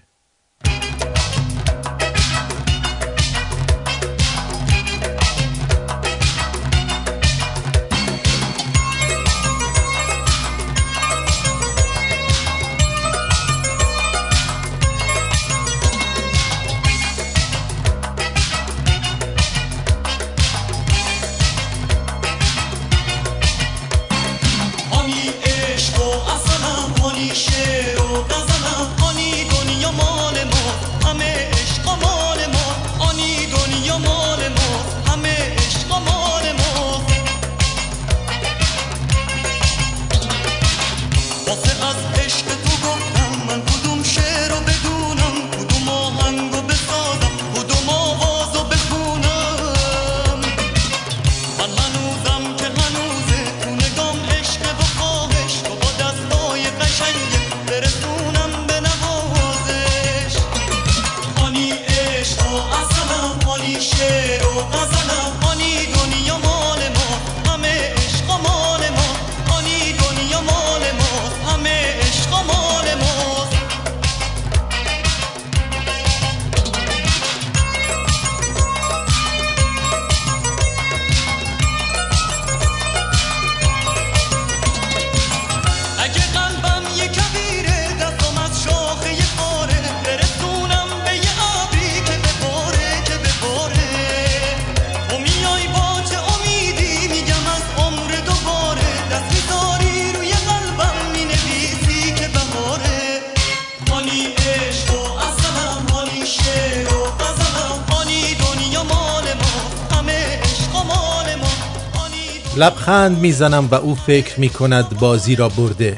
لبخند می‌زنم و او فکر می‌کند بازی را برده.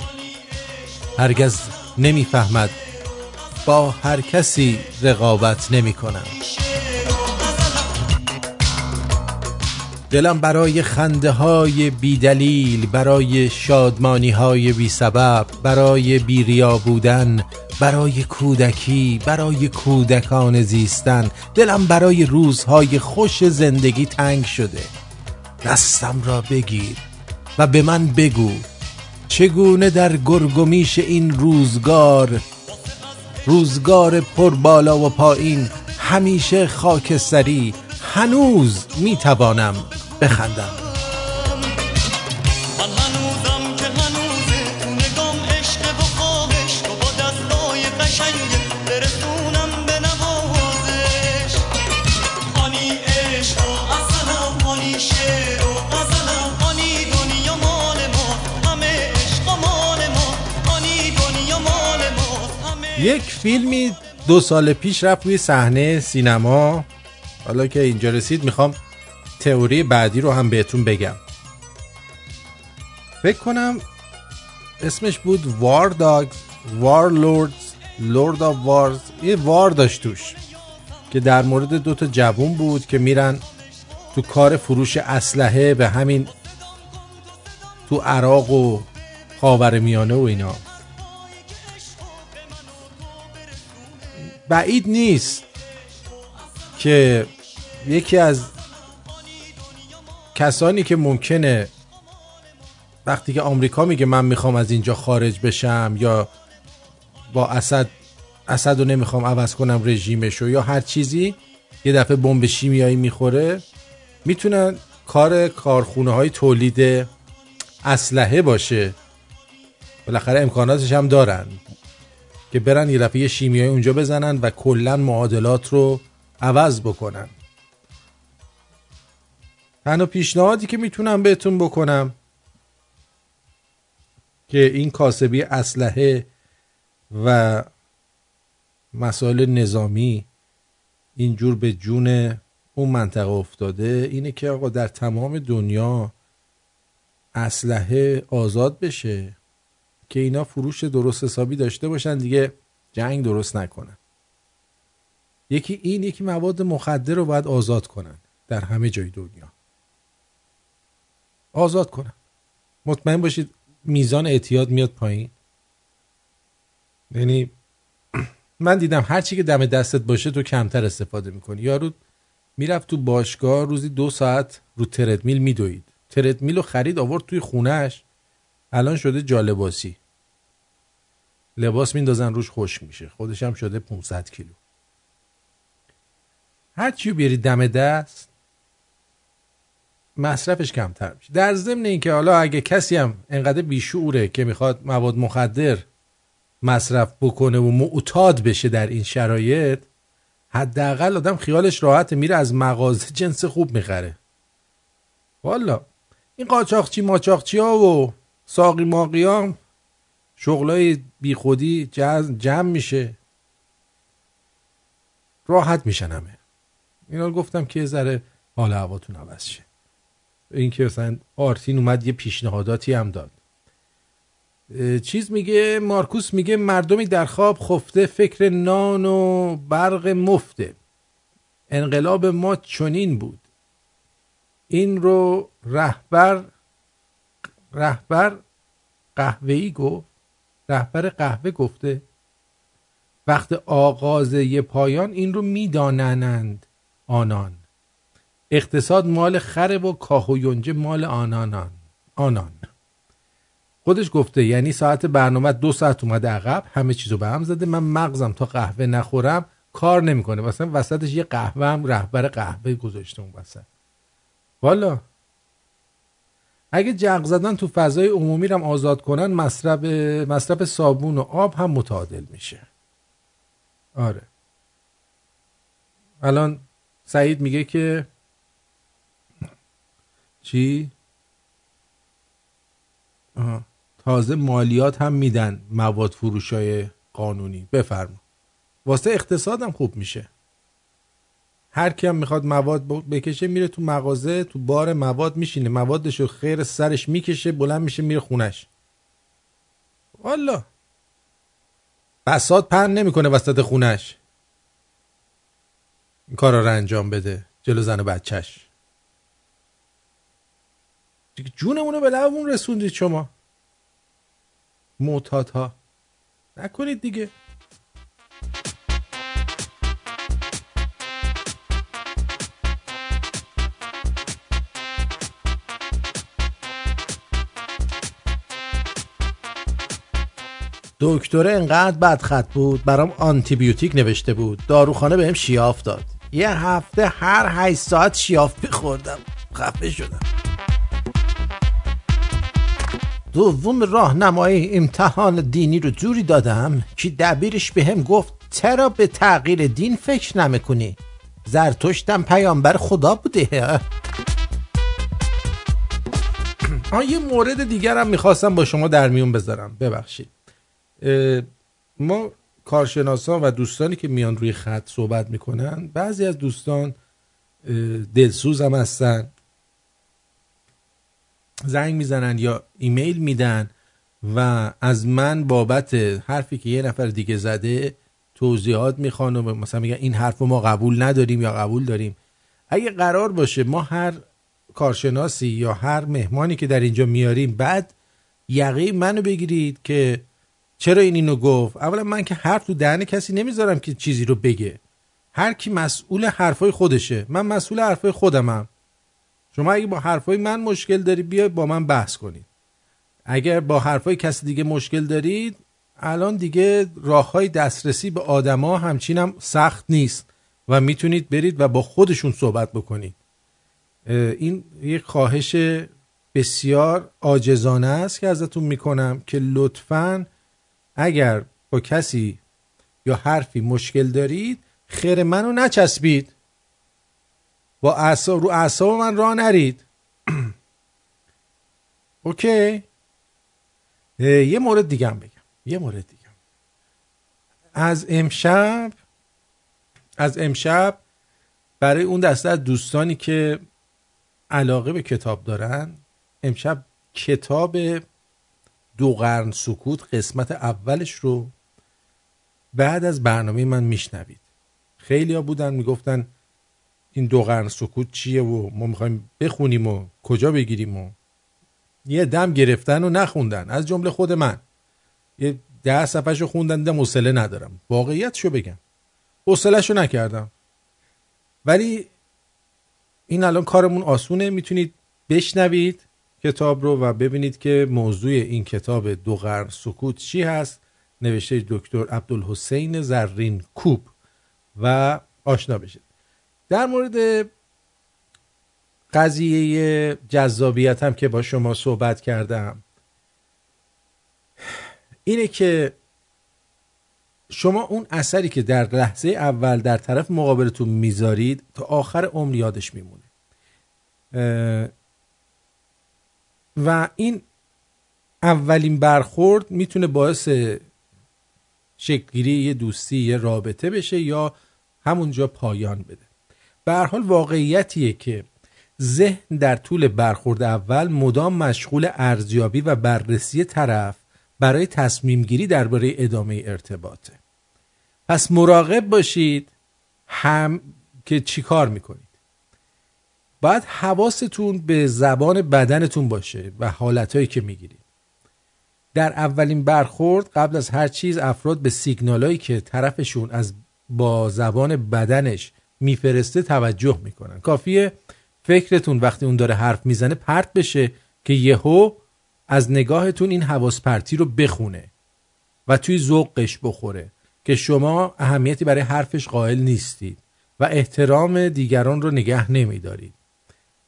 هرگز نمی‌فهمد. با هر کسی رقابت نمی کنم دلم برای خنده های بی دلیل برای شادمانی های بی سبب برای بیریا بودن برای کودکی برای کودکان زیستن دلم برای روزهای خوش زندگی تنگ شده. دستم را بگیر و به من بگو چگونه در گرگومیش این روزگار روزگار پر بالا و پایین همیشه خاکستری هنوز می‌توانم بخندم. یک فیلمی دو سال پیش رفت روی صحنه سینما. حالا که اینجا رسید می‌خوام تئوری بعدی رو هم بهتون بگم. فکر کنم اسمش بود War Dogs War Lords Lord of Wars یه war داشت توش که در مورد دو تا جوون بود که میرن تو کار فروش اسلحه به همین تو عراق و خاور میانه و اینا. بعید نیست که یکی از کسانی که ممکنه وقتی که آمریکا میگه من می‌خوام از اینجا خارج بشم یا با اسد اسد رو نمی‌خوام عوض کنم رژیمش یا هر چیزی یه دفعه بمب شیمیایی می‌خوره می‌تونن کار کارخونه های تولید اسلحه باشه. بالاخره امکاناتش هم دارن. که برن یه دفعه شیمیایی اونجا بزنن و کلا معادلات رو عوض بکنن. تنها پیشنهادی که می‌تونم بهتون بکنم که این کاسبی اسلحه و مسائل نظامی اینجور به جون اون منطقه افتاده اینه که آقا در تمام دنیا اسلحه آزاد بشه. که اینا فروش درست حسابی داشته باشن دیگه جنگ درست نکنن. یکی این یکی مواد مخدر رو باید آزاد کنن در همه جای دنیا. آزاد کنن. مطمئن باشید میزان اعتیاد میاد پایین. یعنی من دیدم هرچی که دم دستت باشه تو کمتر استفاده می‌کنی. یارو می‌رفت تو باشگاه روزی دو ساعت رو تردمیل میدوید. تردمیل رو خرید آورد توی خونهش الان شده جالباسی. لباس میندازن روش خوش میشه. خودش هم شده 500 کیلو. هر چی بیاری دم دست مصرفش کمتر میشه. در ضمن اینکه حالا اگه کسی هم انقدر بیشعوره که می‌خواد مواد مخدر مصرف بکنه و معتاد بشه در این شرایط حداقل آدم خیالش راحت میره از مغازه جنس خوب می‌خره. والا این قاچاقچی ماچاقچی ها و ساقی ماقی ها شغلای بیخودی جمع میشه. راحت میشن همه. اینا گفتم که ذره حال هواتون عوض شه. این که مثلا آرتین اومد یه پیشنهاداتی هم داد. چیز میگه؟ مارکوس میگه مردمی در خواب خفته فکر نان و برق مفته. انقلاب ما چنین بود. این رو رهبر رهبر قهوه‌ای گفت. رهبر قهوه گفته وقت آغاز یه پایان این رو می‌دانند آنان. اقتصاد مال خره و کاه و یونجه مال آنانان. آنان. خودش گفته یعنی ساعت برنامه دو ساعت اومده عقب همه چیزو به هم زده من مغزم تا قهوه نخورم کار نمی‌کنه. مثلا وسطش یه قهوه هم رهبر قهوه گذاشته اون وسط. والا اگه جغ زدن تو فضای عمومی رو آزاد کنن مصرف مصرف صابون و آب هم متعادل میشه. آره. الان سعید میگه که چی؟ آه. تازه مالیات هم میدن مواد فروش های قانونی. بفرما. واسه اقتصادم خوب میشه. هر کی هم می‌خواد مواد بکشه میره تو مغازه تو بار مواد میشینه. موادش رو خیر سرش می‌کشه بلند میشه میره خونش. والا بسات پن نمی‌کنه وسط خونش. این کارا رو انجام بده. جلو زن و بچهش. جونمونو به لبمون رسوندید شما. معتاد ها نکنید دیگه. دکتره انقدر بدخط بود برام آنتیبیوتیک نوشته بود. داروخانه بهم شیاف داد. یه هفته هر 8 ساعت شیاف بخوردم خفه شدم. دوم راهنمای امتحان دینی رو جوری دادم که دبیرش به هم گفت چرا به تغییر دین فکر نمی‌کنی؟ زرتشتم پیامبر خدا بوده. آه یه مورد دیگر هم می‌خواستم با شما در میون بذارم. ببخشید. ما کارشناسان و دوستانی که میان روی خط صحبت می‌کنن بعضی از دوستان دلسوز هم هستن زنگ می‌زنن یا ایمیل میدن و از من بابت حرفی که یه نفر دیگه زده توضیحات می‌خوان و مثلا میگن این حرف ما قبول نداریم یا قبول داریم. اگه قرار باشه ما هر کارشناسی یا هر مهمانی که در اینجا میاریم بعد یقه منو بگیرید که چرا این اینو گفت؟ اولا من که حرف تو دهن کسی نمی‌ذارم که چیزی رو بگه. هر کی مسئول حرفای خودشه. من مسئول حرفای خودمم شما اگه با حرفای من مشکل داری بیای با من بحث کنید اگر با حرفای کسی دیگه مشکل دارید الان دیگه راه های دسترسی به آدما همچین هم سخت نیست و می‌تونید برید و با خودشون صحبت بکنید. این یک خواهش بسیار آجزانه است که ازتون می‌کنم که لطفاً اگر با کسی یا حرفی مشکل دارید خیر منو نچسبید. با اعصاب رو اعصاب من راه نرید. اوکی؟ یه مورد دیگه هم بگم. یه مورد دیگه از امشب از امشب برای اون دسته از دوستانی که علاقه به کتاب دارن امشب کتاب دو قرن سکوت قسمت اولش رو بعد از برنامه من میشنوید. خیلی ها بودن می‌گفتن این دو قرن سکوت چیه و ما می‌خوایم بخونیم و کجا بگیریم و یه دم گرفتن و نخوندن از جمله خود من. یه ده صفحه خوندن مسئله ندارم. واقعیت شو بگم. حوصله‌شو شو نکردم. ولی این الان کارمون آسونه می‌تونید بشنوید. کتاب رو و ببینید که موضوع این کتاب دو قرن سکوت چی هست. نوشته دکتر عبدالحسین زرین کوب و آشنا بشید. در مورد قضیه جذابیت هم که با شما صحبت کردم اینه که شما اون اثری که در لحظه اول در طرف مقابلتون می‌ذارید تا آخر عمر یادش میمونه. و این اولین برخورد می‌تونه باعث شکلگیری یه دوستی یه رابطه بشه یا همونجا پایان بده. به حال واقعیتیه که ذهن در طول برخورد اول مدام مشغول ارزیابی و بررسی طرف برای تصمیم گیری درباره ادامه ارتباطه. پس مراقب باشید هم که چی کار می‌کنید. باید حواستون به زبان بدنتون باشه و حالتهایی که می‌گیرید. در اولین برخورد قبل از هر چیز افراد به سیگنالایی که طرفشون از با زبان بدنش میفرسته توجه می‌کنن. کافیه فکرتون وقتی اون داره حرف می‌زنه پرت بشه که یهو از نگاهتون این حواس پرتی رو بخونه و توی ذوقش بخوره که شما اهمیتی برای حرفش قائل نیستید و احترام دیگران رو نگه نمیدارید.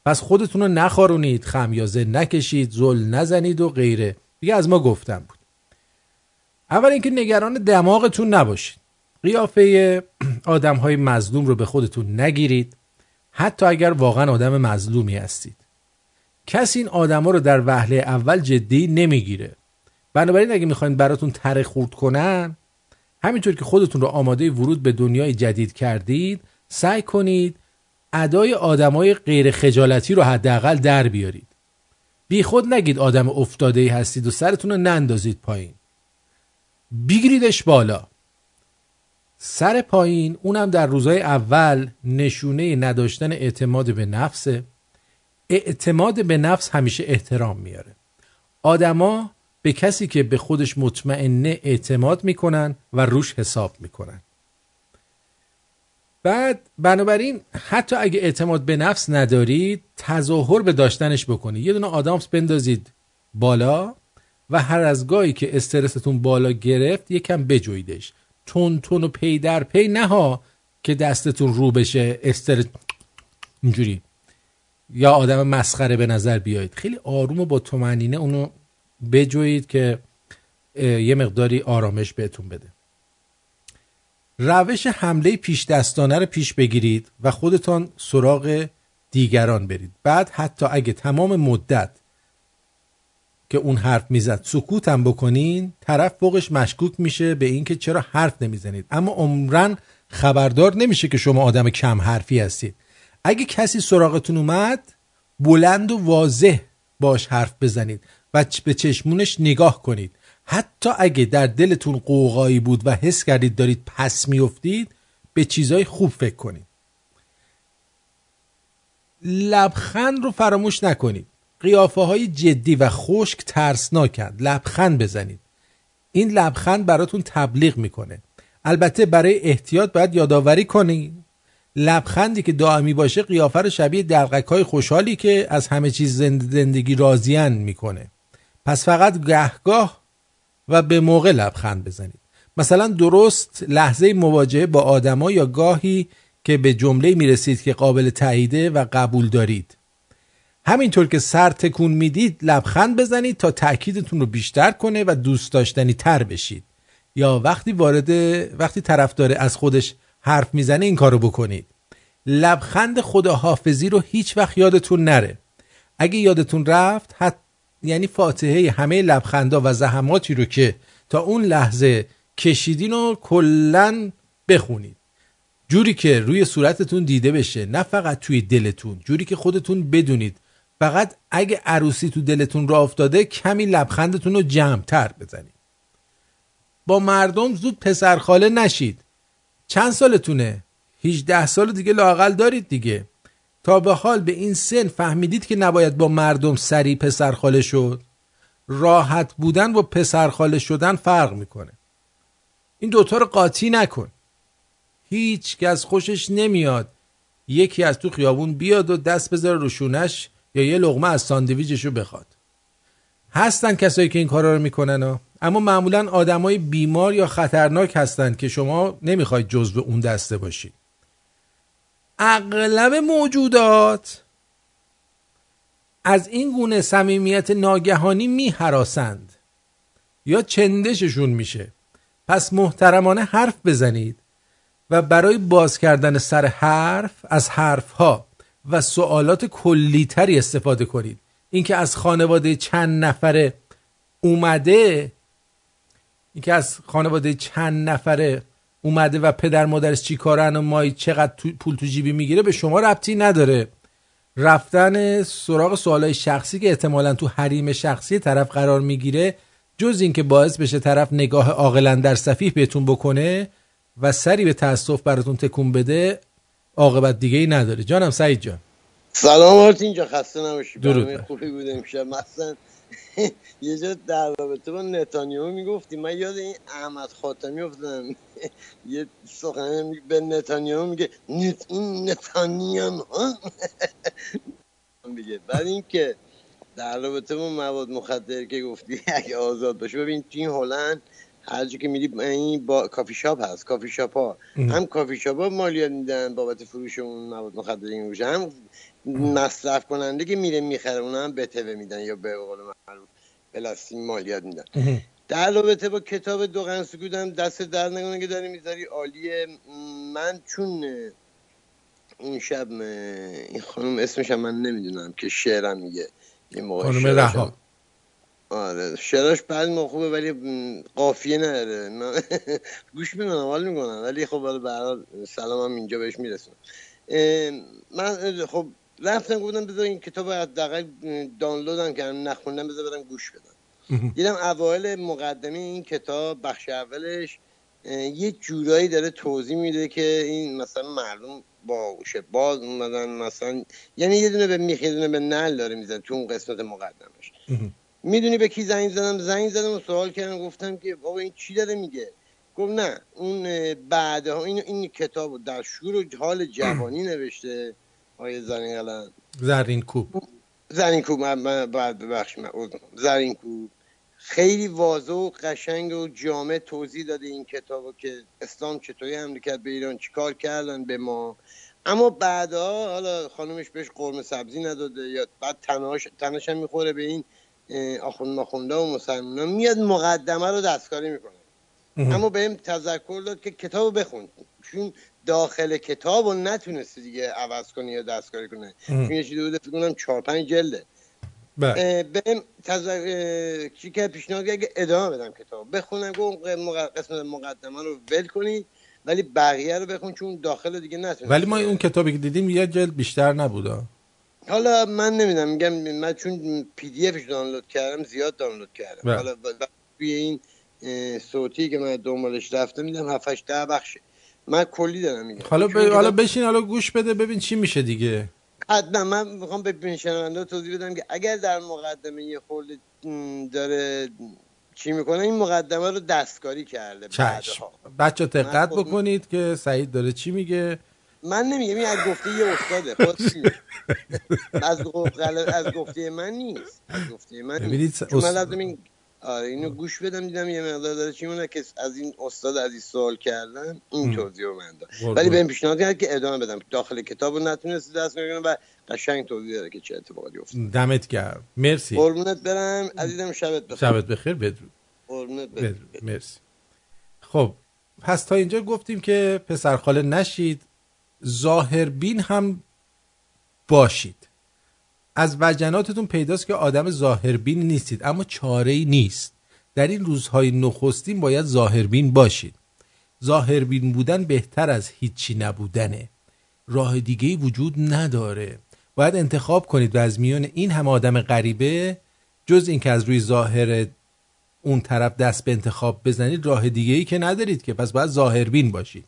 پس خودتون رو نخارونید خمیازه نکشید زل نزنید و غیره. دیگه از ما گفتم بود. اول اینکه نگران دماغتون نباشید. قیافه آدم های مظلوم رو به خودتون نگیرید. حتی اگر واقعا آدم مظلومی هستید. کسی این آدما رو در وهله اول جدی نمی‌گیره. بنابراین اگه می‌خواین براتون تره خورد کنن همینطور که خودتون رو آماده ورود به دنیای جدید کردید سعی کنید ادای آدمای غیر خجالتی رو حداقل در بیارید. بی خود نگید آدم افتاده ای هستید و سرتون رو نندازید پایین. بگیریدش بالا. سر پایین اونم در روزهای اول نشونه نداشتن اعتماد به نفسه. اعتماد به نفس همیشه احترام میاره. آدما به کسی که به خودش مطمئنه اعتماد می‌کنن و روش حساب می‌کنن. بعد بنابراین حتی اگه اعتماد به نفس ندارید تظاهر به داشتنش بکنید یه دونه آدامس بندازید بالا و هر از گاهی که استرستون بالا گرفت یکم بجویدش تون تون و پی در پی نها که دستتون رو بشه. استرس اینجوری. یا آدم مسخره به نظر بیایید. خیلی آروم و با تومنینه اونو بجویید که یه مقداری آرامش بهتون بده. روش حمله پیش دستانه رو پیش بگیرید و خودتان سراغ دیگران برید. بعد حتی اگه تمام مدت که اون حرف می‌زد سکوت هم بکنین طرف فوقش مشکوک میشه به اینکه چرا حرف نمی‌زنید. اما عمرن خبردار نمیشه که شما آدم کم حرفی هستید. اگه کسی سراغتون اومد بلند و واضح باش حرف بزنید و به چشمونش نگاه کنید. حتی اگه در دلتون قوقایی بود و حس کردید دارید پس میافتید به چیزای خوب فکر کنید. لبخند رو فراموش نکنید. قیافه های جدی و خشک ترسناکند. لبخند بزنید. این لبخند براتون تبلیغ می‌کنه. البته برای احتیاط باید یادآوری کنید. لبخندی که دائمی باشه قیافه رو شبیه دلقک های خوشحالی که از همه چیز زندگی راضیان می‌کنه. پس فقط گهگاه و به موقع لبخند بزنید. مثلا درست لحظه مواجهه با آدما یا گاهی که به جمله می‌رسید که قابل تاییده و قبول دارید. همینطور که سر تکون می‌دید لبخند بزنید تا تاکیدتون رو بیشتر کنه و دوست داشتنی تر بشید. یا وقتی وارد وقتی طرف داره از خودش حرف می‌زنه این کارو بکنید. لبخند خداحافظی رو هیچ وقت یادتون نره. اگه یادتون رفت حت یعنی فاتحه همه لبخندا و زحماتی رو که تا اون لحظه کشیدین رو کلا بخونید. جوری که روی صورتتون دیده بشه نه فقط توی دلتون جوری که خودتون بدونید. فقط اگه عروسی تو دلتون را افتاده کمی لبخندتون رو جمع تر بزنید. با مردم زود پسرخاله نشید. چند سالتونه؟ 18 سال دیگه لاقل دارید دیگه. تا به حال به این سن فهمیدید که نباید با مردم سری پسرخاله شد؟ راحت بودن با پسرخاله شدن فرق می‌کنه. این دوتا رو قاطی نکن. هیچ کس خوشش نمیاد. یکی از تو خیابون بیاد و دست بذاره روشونش یا یه لغمه از ساندویجشو بخواد. هستن کسایی که این کارا رو می‌کنن ها. اما معمولا آدمای بیمار یا خطرناک هستند که شما نمی‌خواید جزو اون دسته باشید. اغلب موجودات از این گونه صمیمیت ناگهانی میهراسند یا چندششون میشه. پس محترمانه حرف بزنید و برای باز کردن سر حرف از حرفها و سوالات کلیتری استفاده کنید. اینکه از خانواده چند نفره اومده اینکه از خانواده چند نفره اومده و پدر مادرش چی کارن و مای چقدر پول تو جیبی می‌گیره به شما ربطی نداره. رفتن سراغ سوالای شخصی که احتمالا تو حریم شخصی طرف قرار می‌گیره جز اینکه باعث بشه طرف نگاه عاقلا در صفیح بهتون بکنه و سری به تاسف براتون تکون بده عاقبت دیگه ای نداره. جانم سعید جان. سلام آرتین اینجا خسته نباشی. درود خوبی بود امشب. مثلا یه جا در رابطه با نتانیاهو می‌گفتی. من یاد این احمد خاتمی افتادم. یه سخنه به نتانیاهو میگه نت این نتانیاهو میگه. بعد اینکه در رابطه با مواد مخدر که گفتی اگه آزاد باشه ببین تو این هلند هر که میری این با کافی شاپ هست کافی شاپ ها. هم کافی شاپ ها مالیات میدن بابت فروش اون مواد مخدر این هم مصرف کننده که میره می‌خره اونا هم به میدن یا به قول معروف پلاستیک مالیات میدن. در رابطه با کتاب دو قنسکودم دست در نکنه که داری می‌ذاری عالیه من چون اون شب این خانم اسمش من نمی‌دونم که شعرم میگه این موقع خانم رها. آره شعراش بعد ما خوبه ولی قافیه نداره. من گوش می‌کنم حال می‌کنم. ولی خب حال سلام هم اینجا بهش میرسونم. من خب رفتم گفتم بذار این کتاب حداقل دانلودم کردم نخوندم بذار برم گوش بدم. دیدم اوایل مقدمه این کتاب بخش اولش یه جورایی داره توضیح میده که این مثلا مردم باهوشه باز اومدن مثلا یعنی یه دونه به میخ یه دونه به نل داره میزن تو اون قسمت مقدمش. می‌دونی به کی زنگ زدم؟ زنگ زدم و سوال کردم گفتم که بابا این چی داره میگه؟ گفت نه اون بعدها این این کتاب در شور و حال جوانی نوشته. آیه زرین قلم. زرین کوب. زرین کوب من- من بعد ببخش من. زرین کوب. خیلی واضح و قشنگ و جامع توضیح داده این کتابو که اسلام چطوری حمله کرد به ایران چیکار کردن به ما. اما بعدها حالا خانومش بهش قرمه سبزی نداده یا بعد تناش تناش هم می‌خوره به این آخوند مخونده و مسلمان میاد مقدمه رو دستکاری می‌کنه. اما بهم تذکر داد که کتابو بخون. چون داخل کتاب رو نتونستی دیگه عوض کنی یا دستکاری کنه. چون یه چیزی بوده فکر کنم چهار پنج جلده. بهم اه، چی که پیشنهاد که ادامه بدم کتاب بخونم مق- قسمت مقدمه رو ول کنی ولی بقیه رو بخون چون داخل دیگه نتونستی. ولی ما اون کتابی که دیدیم یه جلد بیشتر نبودا حالا من نمی‌دونم میگم من چون پی دی افش دانلود کردم زیاد دانلود کردم. بله. حالا توی این صوتی که من دنبالش رفتم میدم 7 8 ده بخشه. من کلی دارم میگم. حالا ب... حالا بشین حالا گوش بده ببین چی میشه دیگه. حتما من می‌خوام به شنونده توضیح بدم که اگر در مقدمه یه خورده داره چی می‌کنه این مقدمه رو دستکاری کرده چشم. بچه دقت خب- بکنید که سعید داره چی میگه. من نمیگم این از گفته یه استاده خود از گفت- از گفته من نیست. از گفته من ببینید نیست. چون آره اینو گوش بدم دیدم یه مقدار داره چی مونه که از این استاد عزیز سوال کردن این. توضیح رو من داد. ولی بهم پیشنهاد کرد که ادامه بدم. داخل کتاب رو نتونستی دست کنم و قشنگ توضیح داره که چه اتفاقی افتاد دمت گرم. مرسی. قربونت برم. عزیزم شبت بخیر. شبت بخیر. بدرود. قربونت بدرود. مرسی. خب پس تا اینجا گفتیم که پسرخاله نشید. ظاهربین هم باشید. از وجناتتون پیداست که آدم ظاهربین نیستید اما چاره ای نیست. در این روزهای نخستین باید ظاهربین باشید. ظاهربین بودن بهتر از هیچی نبودنه. راه دیگه ای وجود نداره. باید انتخاب کنید و از میان این همه آدم غریبه جز اینکه از روی ظاهر اون طرف دست به انتخاب بزنید راه دیگه ای که ندارید که پس باید ظاهربین باشید.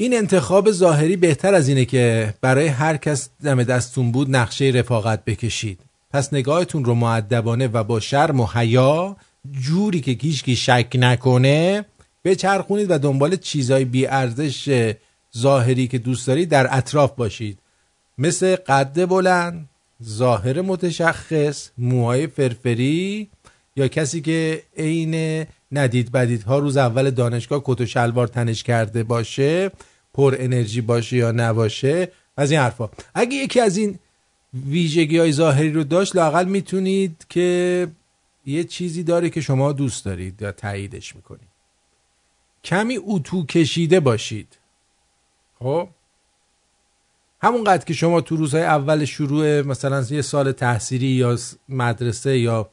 این انتخاب ظاهری بهتر از اینه که برای هر کس دم دستون بود نقشه رفاقت بکشید. پس نگاهتون رو معدبانه و با شرم و حیا جوری که هیچکی شک نکنه بچرخونید و دنبال چیزای بی ارزش ظاهری که دوست دارید در اطراف باشید. مثل قد بلند ظاهر متشخص موهای فرفری یا کسی که عین ندید بدیدها روز اول دانشگاه کت و شلوار تنش کرده باشه. پر انرژی باشه یا نباشه از این حرفا. اگه یکی از این ویژگی های ظاهری رو داشت لاقل می‌تونید که یه چیزی داره که شما دوست دارید یا تاییدش می‌کنید. کمی اتو کشیده باشید. خب؟ همونقدر که شما تو روزهای اول شروع مثلا یه سال تحصیلی یا مدرسه یا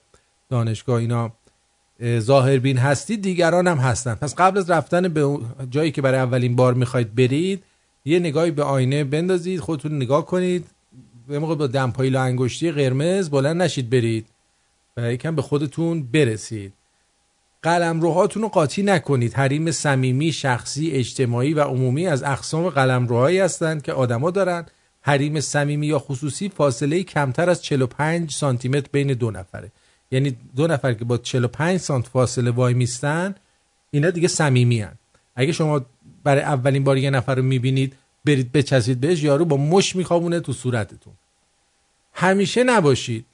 دانشگاه اینا ظاهربین هستید دیگران هم هستن. پس قبل از رفتن به جایی که برای اولین بار می‌خواید برید یه نگاهی به آینه بندازید خودتون نگاه کنید. به موقع با دمپایی انگشتی قرمز بلند نشید برید و یکم به خودتون برسید. قلم رو قاطی نکنید. حریم صمیمی شخصی اجتماعی و عمومی از اقسام قلم روهایی هستند که آدما دارن. حریم صمیمی یا خصوصی فاصله کمتر از 45 سانتی متر بین دو نفره. یعنی دو نفر که با 45 سانت فاصله وای میستن اینا دیگه صمیمی هن. اگه شما برای اولین بار یه نفر رو می‌بینید برید بچسید بهش یارو با مش میخوابونه تو صورتتون. همیشه نباشید.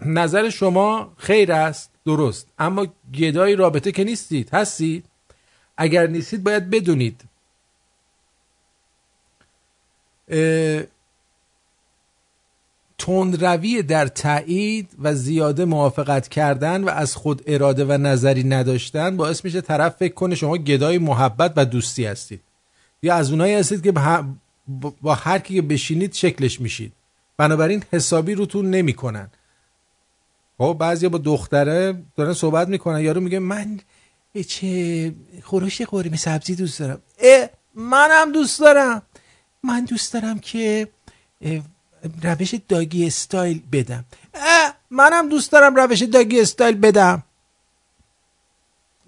نظر شما خیر است درست. اما گدای رابطه که نیستید هستید. اگر نیستید باید بدونید. تندروی در تایید و زیاده موافقت کردن و از خود اراده و نظری نداشتن باعث میشه طرف فکر کنه شما گدای محبت و دوستی هستید. یا از اونایی هستید که با هر کی که بشینید شکلش میشید. بنابراین حسابی روتون نمی‌کنن. خب بعضی با دختره دارن صحبت می‌کنن. یارو میگه من چه خورش قرمه سبزی دوست دارم. منم دوست دارم. من دوست دارم که روش داگی استایل بدم. منم دوست دارم روش داگی استایل بدم.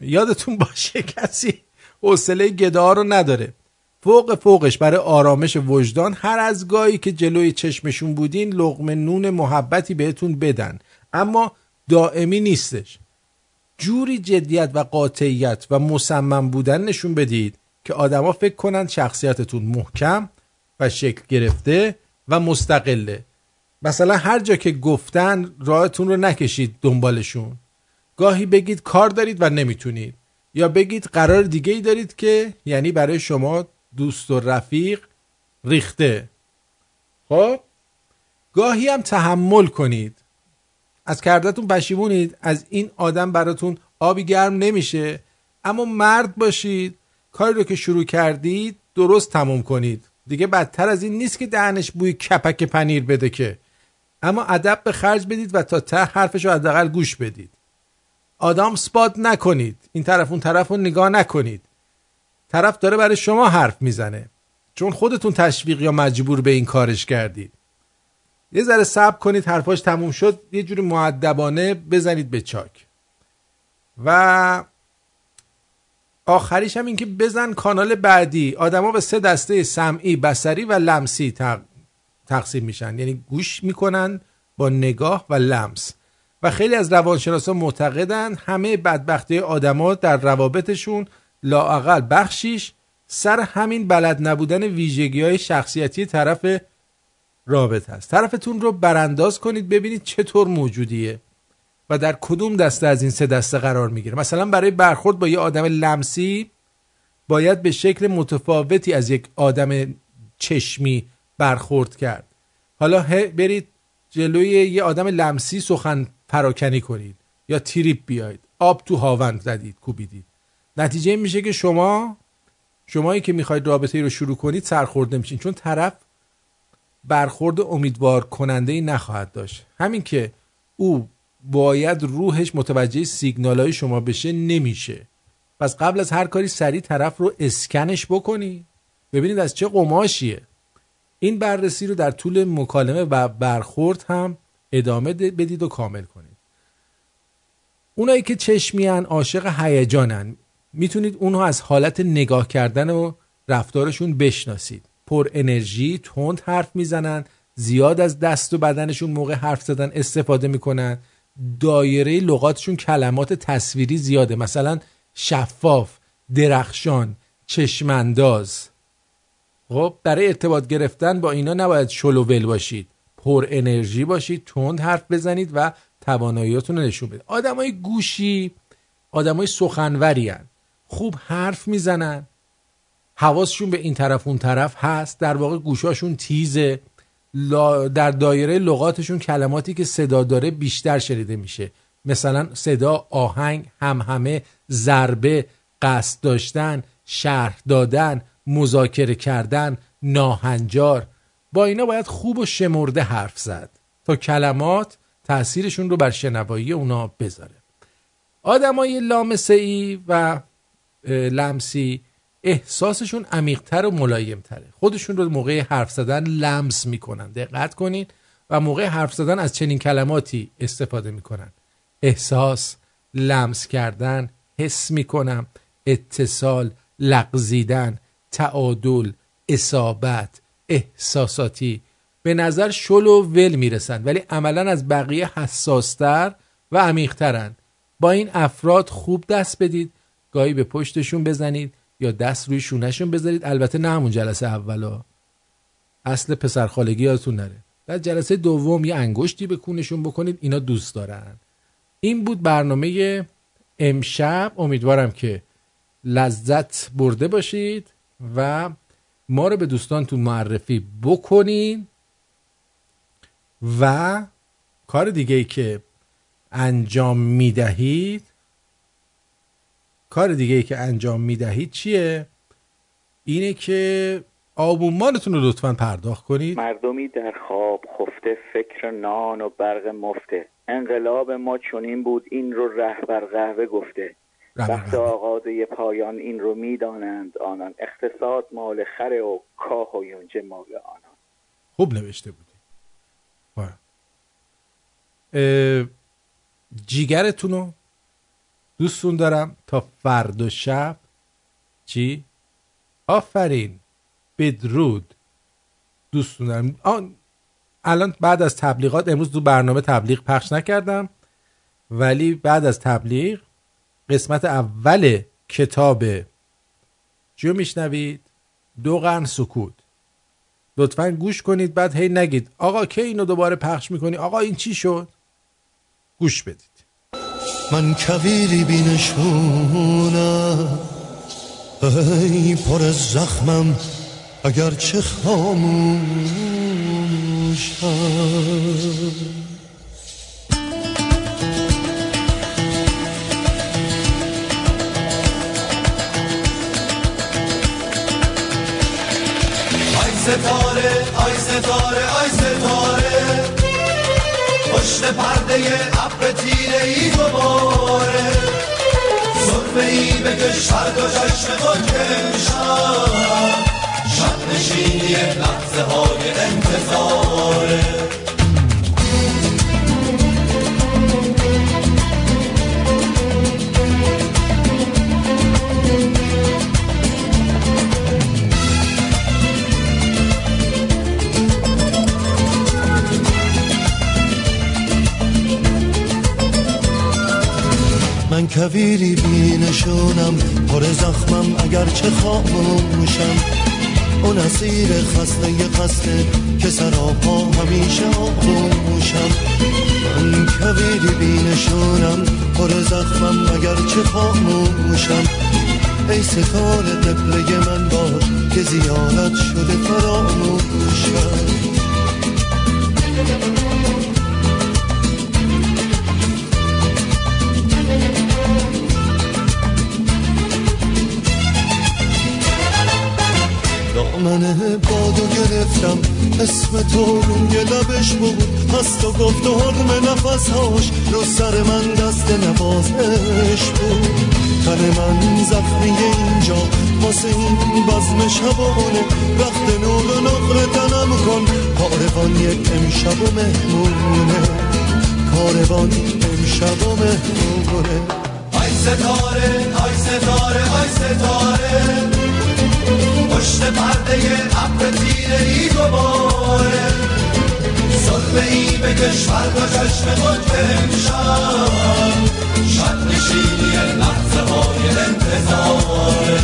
یادتون باشه کسی حوصله گدا رو نداره. فوق فوقش برای آرامش وجدان هر از گاهی که جلوی چشمشون بودین لغمه نون محبتی بهتون بدن. اما دائمی نیستش. جوری جدیت و قاطعیت و مصمم بودن نشون بدید که آدما فکر کنند شخصیتتون محکم و شکل گرفته و مستقله. مثلا هر جا که گفتن راهتون رو نکشید دنبالشون. گاهی بگید کار دارید و نمی‌تونید. یا بگید قرار دیگه ای دارید که یعنی برای شما دوست و رفیق ریخته. خب؟ گاهی هم تحمل کنید. از کردتون پشیمونید. از این آدم براتون آبی گرم نمیشه. اما مرد باشید. کاری رو که شروع کردید درست تموم کنید. دیگه بدتر از این نیست که دهنش بوی کپک پنیر بده که. اما ادب به خرج بدید و تا ته حرفش رو حداقل گوش بدید. آدم سپاد نکنید. این طرف اون طرف رو نگاه نکنید. طرف داره برای شما حرف می‌زنه. چون خودتون تشویق یا مجبور به این کارش کردید. یه ذره صبر کنید حرفاش تموم شد. یه جوری معدبانه بزنید به چاک. و آخریش هم این که بزن کانال بعدی. آدما به سه دسته سمعی بسری و لمسی تقسیم میشن. یعنی گوش می‌کنن با نگاه و لمس. و خیلی از روانشناسا معتقدن همه بدبختی آدما در روابطشون لااقل بخشیش سر همین بلد نبودن ویژگی های شخصیتی طرف رابط هست. طرفتون رو برانداز کنید ببینید چطور موجودیه. و در کدوم دسته از این سه دسته قرار می‌گیره؟ مثلا برای برخورد با یه آدم لمسی باید به شکل متفاوتی از یک آدم چشمی برخورد کرد. حالا برید جلوی یه آدم لمسی سخن پراکنی کنید یا تریپ بیاید. آب تو هاون زدید کوبیدید. نتیجه میشه که شما شمایی که می‌خواید رابطه ای رو شروع کنید سرخورده میشین چون طرف برخورد امیدوار کننده ای نخواهد داشت. همین که او باید روحش متوجه سیگنال های شما بشه نمیشه. پس قبل از هر کاری سریع طرف رو اسکنش بکنی. ببینید از چه قماشیه. این بررسی رو در طول مکالمه و برخورد هم ادامه بدید و کامل کنید. اونایی که چشمیان عاشق هیجانن می‌تونید اونها از حالت نگاه کردن و رفتارشون بشناسید. پر انرژی تند حرف می‌زنن زیاد از دست و بدنشون موقع حرف زدن استفاده می‌کنن. دایره لغاتشون کلمات تصویری زیاده. مثلا شفاف درخشان چشمانداز. خب برای ارتباط گرفتن با اینا نباید شلوول باشید. پر انرژی باشید تند حرف بزنید و تواناییاتون رو نشون بدید. آدمای گوشی آدمای سخنوری هن. خوب حرف می‌زنن. حواسشون به این طرف اون طرف هست. در واقع گوشاشون تیزه. در دایره لغاتشون کلماتی که صدا داره بیشتر شنیده میشه. مثلا صدا آهنگ همهمه ضربه قصد داشتن شرح دادن مذاکره کردن ناهنجار. با اینا باید خوب و شمرده حرف زد تا کلمات تاثیرشون رو بر شنوایی اونا بذاره. آدمای لامسه ای و لمسی احساسشون عمیقتر و ملایمتره. خودشون رو موقع حرف زدن لمس می‌کنن. دقت کنین و موقع حرف زدن از چنین کلماتی استفاده می‌کنن. احساس لمس کردن حس می‌کنم اتصال لغزیدن تعادل اصابت احساساتی. به نظر شل و ول می‌رسن ولی عملا از بقیه حساستر و عمیقترن. با این افراد خوب دست بدید گاهی به پشتشون بزنید یا دست روی شونهشون بذارید. البته نه همون جلسه اولا. اصل پسرخالگی یادتون نره. در جلسه دوم یه انگشتی به کونشون بکنید. اینا دوست دارن. این بود برنامه امشب. امیدوارم که لذت برده باشید و ما رو به دوستانتون معرفی بکنین و کار دیگه ای که انجام می‌دهید کار دیگه ای که انجام می‌دهید چیه؟ اینه که آبونمانتون رو لطفا پرداخت کنید. مردمی در خواب خفته فکر نان و برق مفته. انقلاب ما چنین بود این رو رهبر قهوه گفته. وقت آغاز پایان این رو می‌دانند آنان. اقتصاد مال خره و کاه و یونجه مال آنان. خوب نوشته بودی. جیگرتونو دوستون دارم. تا فرد و شب. چی؟ آفرین. بدرود. دوستون دارم. آن الان بعد از تبلیغات امروز دو برنامه تبلیغ پخش نکردم. ولی بعد از تبلیغ قسمت اول کتاب چیو میشنوید؟ دو قرن سکوت. لطفا گوش کنید بعد هی نگید. آقا که اینو دوباره پخش می‌کنی؟ آقا این چی شد؟ گوش بدید. من کویری بینشونم ای پر زخمم اگر چه خاموشم ستاره آی ستاره آی ستاره. پشت پرده ابر تیره ای دوباره. صرفه ای بکش هر دو چشم خود که شب نشینی لحظه های انتظاره. من کویری بینشونم پر زخمم اگر چه خاموشم اون اسیر خسته خسته که سراپا همیشه آغوشم من کویری بینشونم پر زخمم اگر چه خاموشم ای ستاره قبله من باش که زیارت شده فراموشم من بادو گرفتم اسم تو روی لبش بود. پس تو گفت و حرم نفسهاش رو سر من دست نوازش بود. تن من زخمی اینجا واسه این بزم شبانه وقت نور و نقر تنم کن. کاروان یک امشب و مهمونه. کاروان امشب و مهمونه. آی ستاره آی ستاره آی ستاره. پشت پرده ابر تیره ای دوباره سرمه ای به کشور و چشم خود بنشان شد نشینی لحظه های انتظاره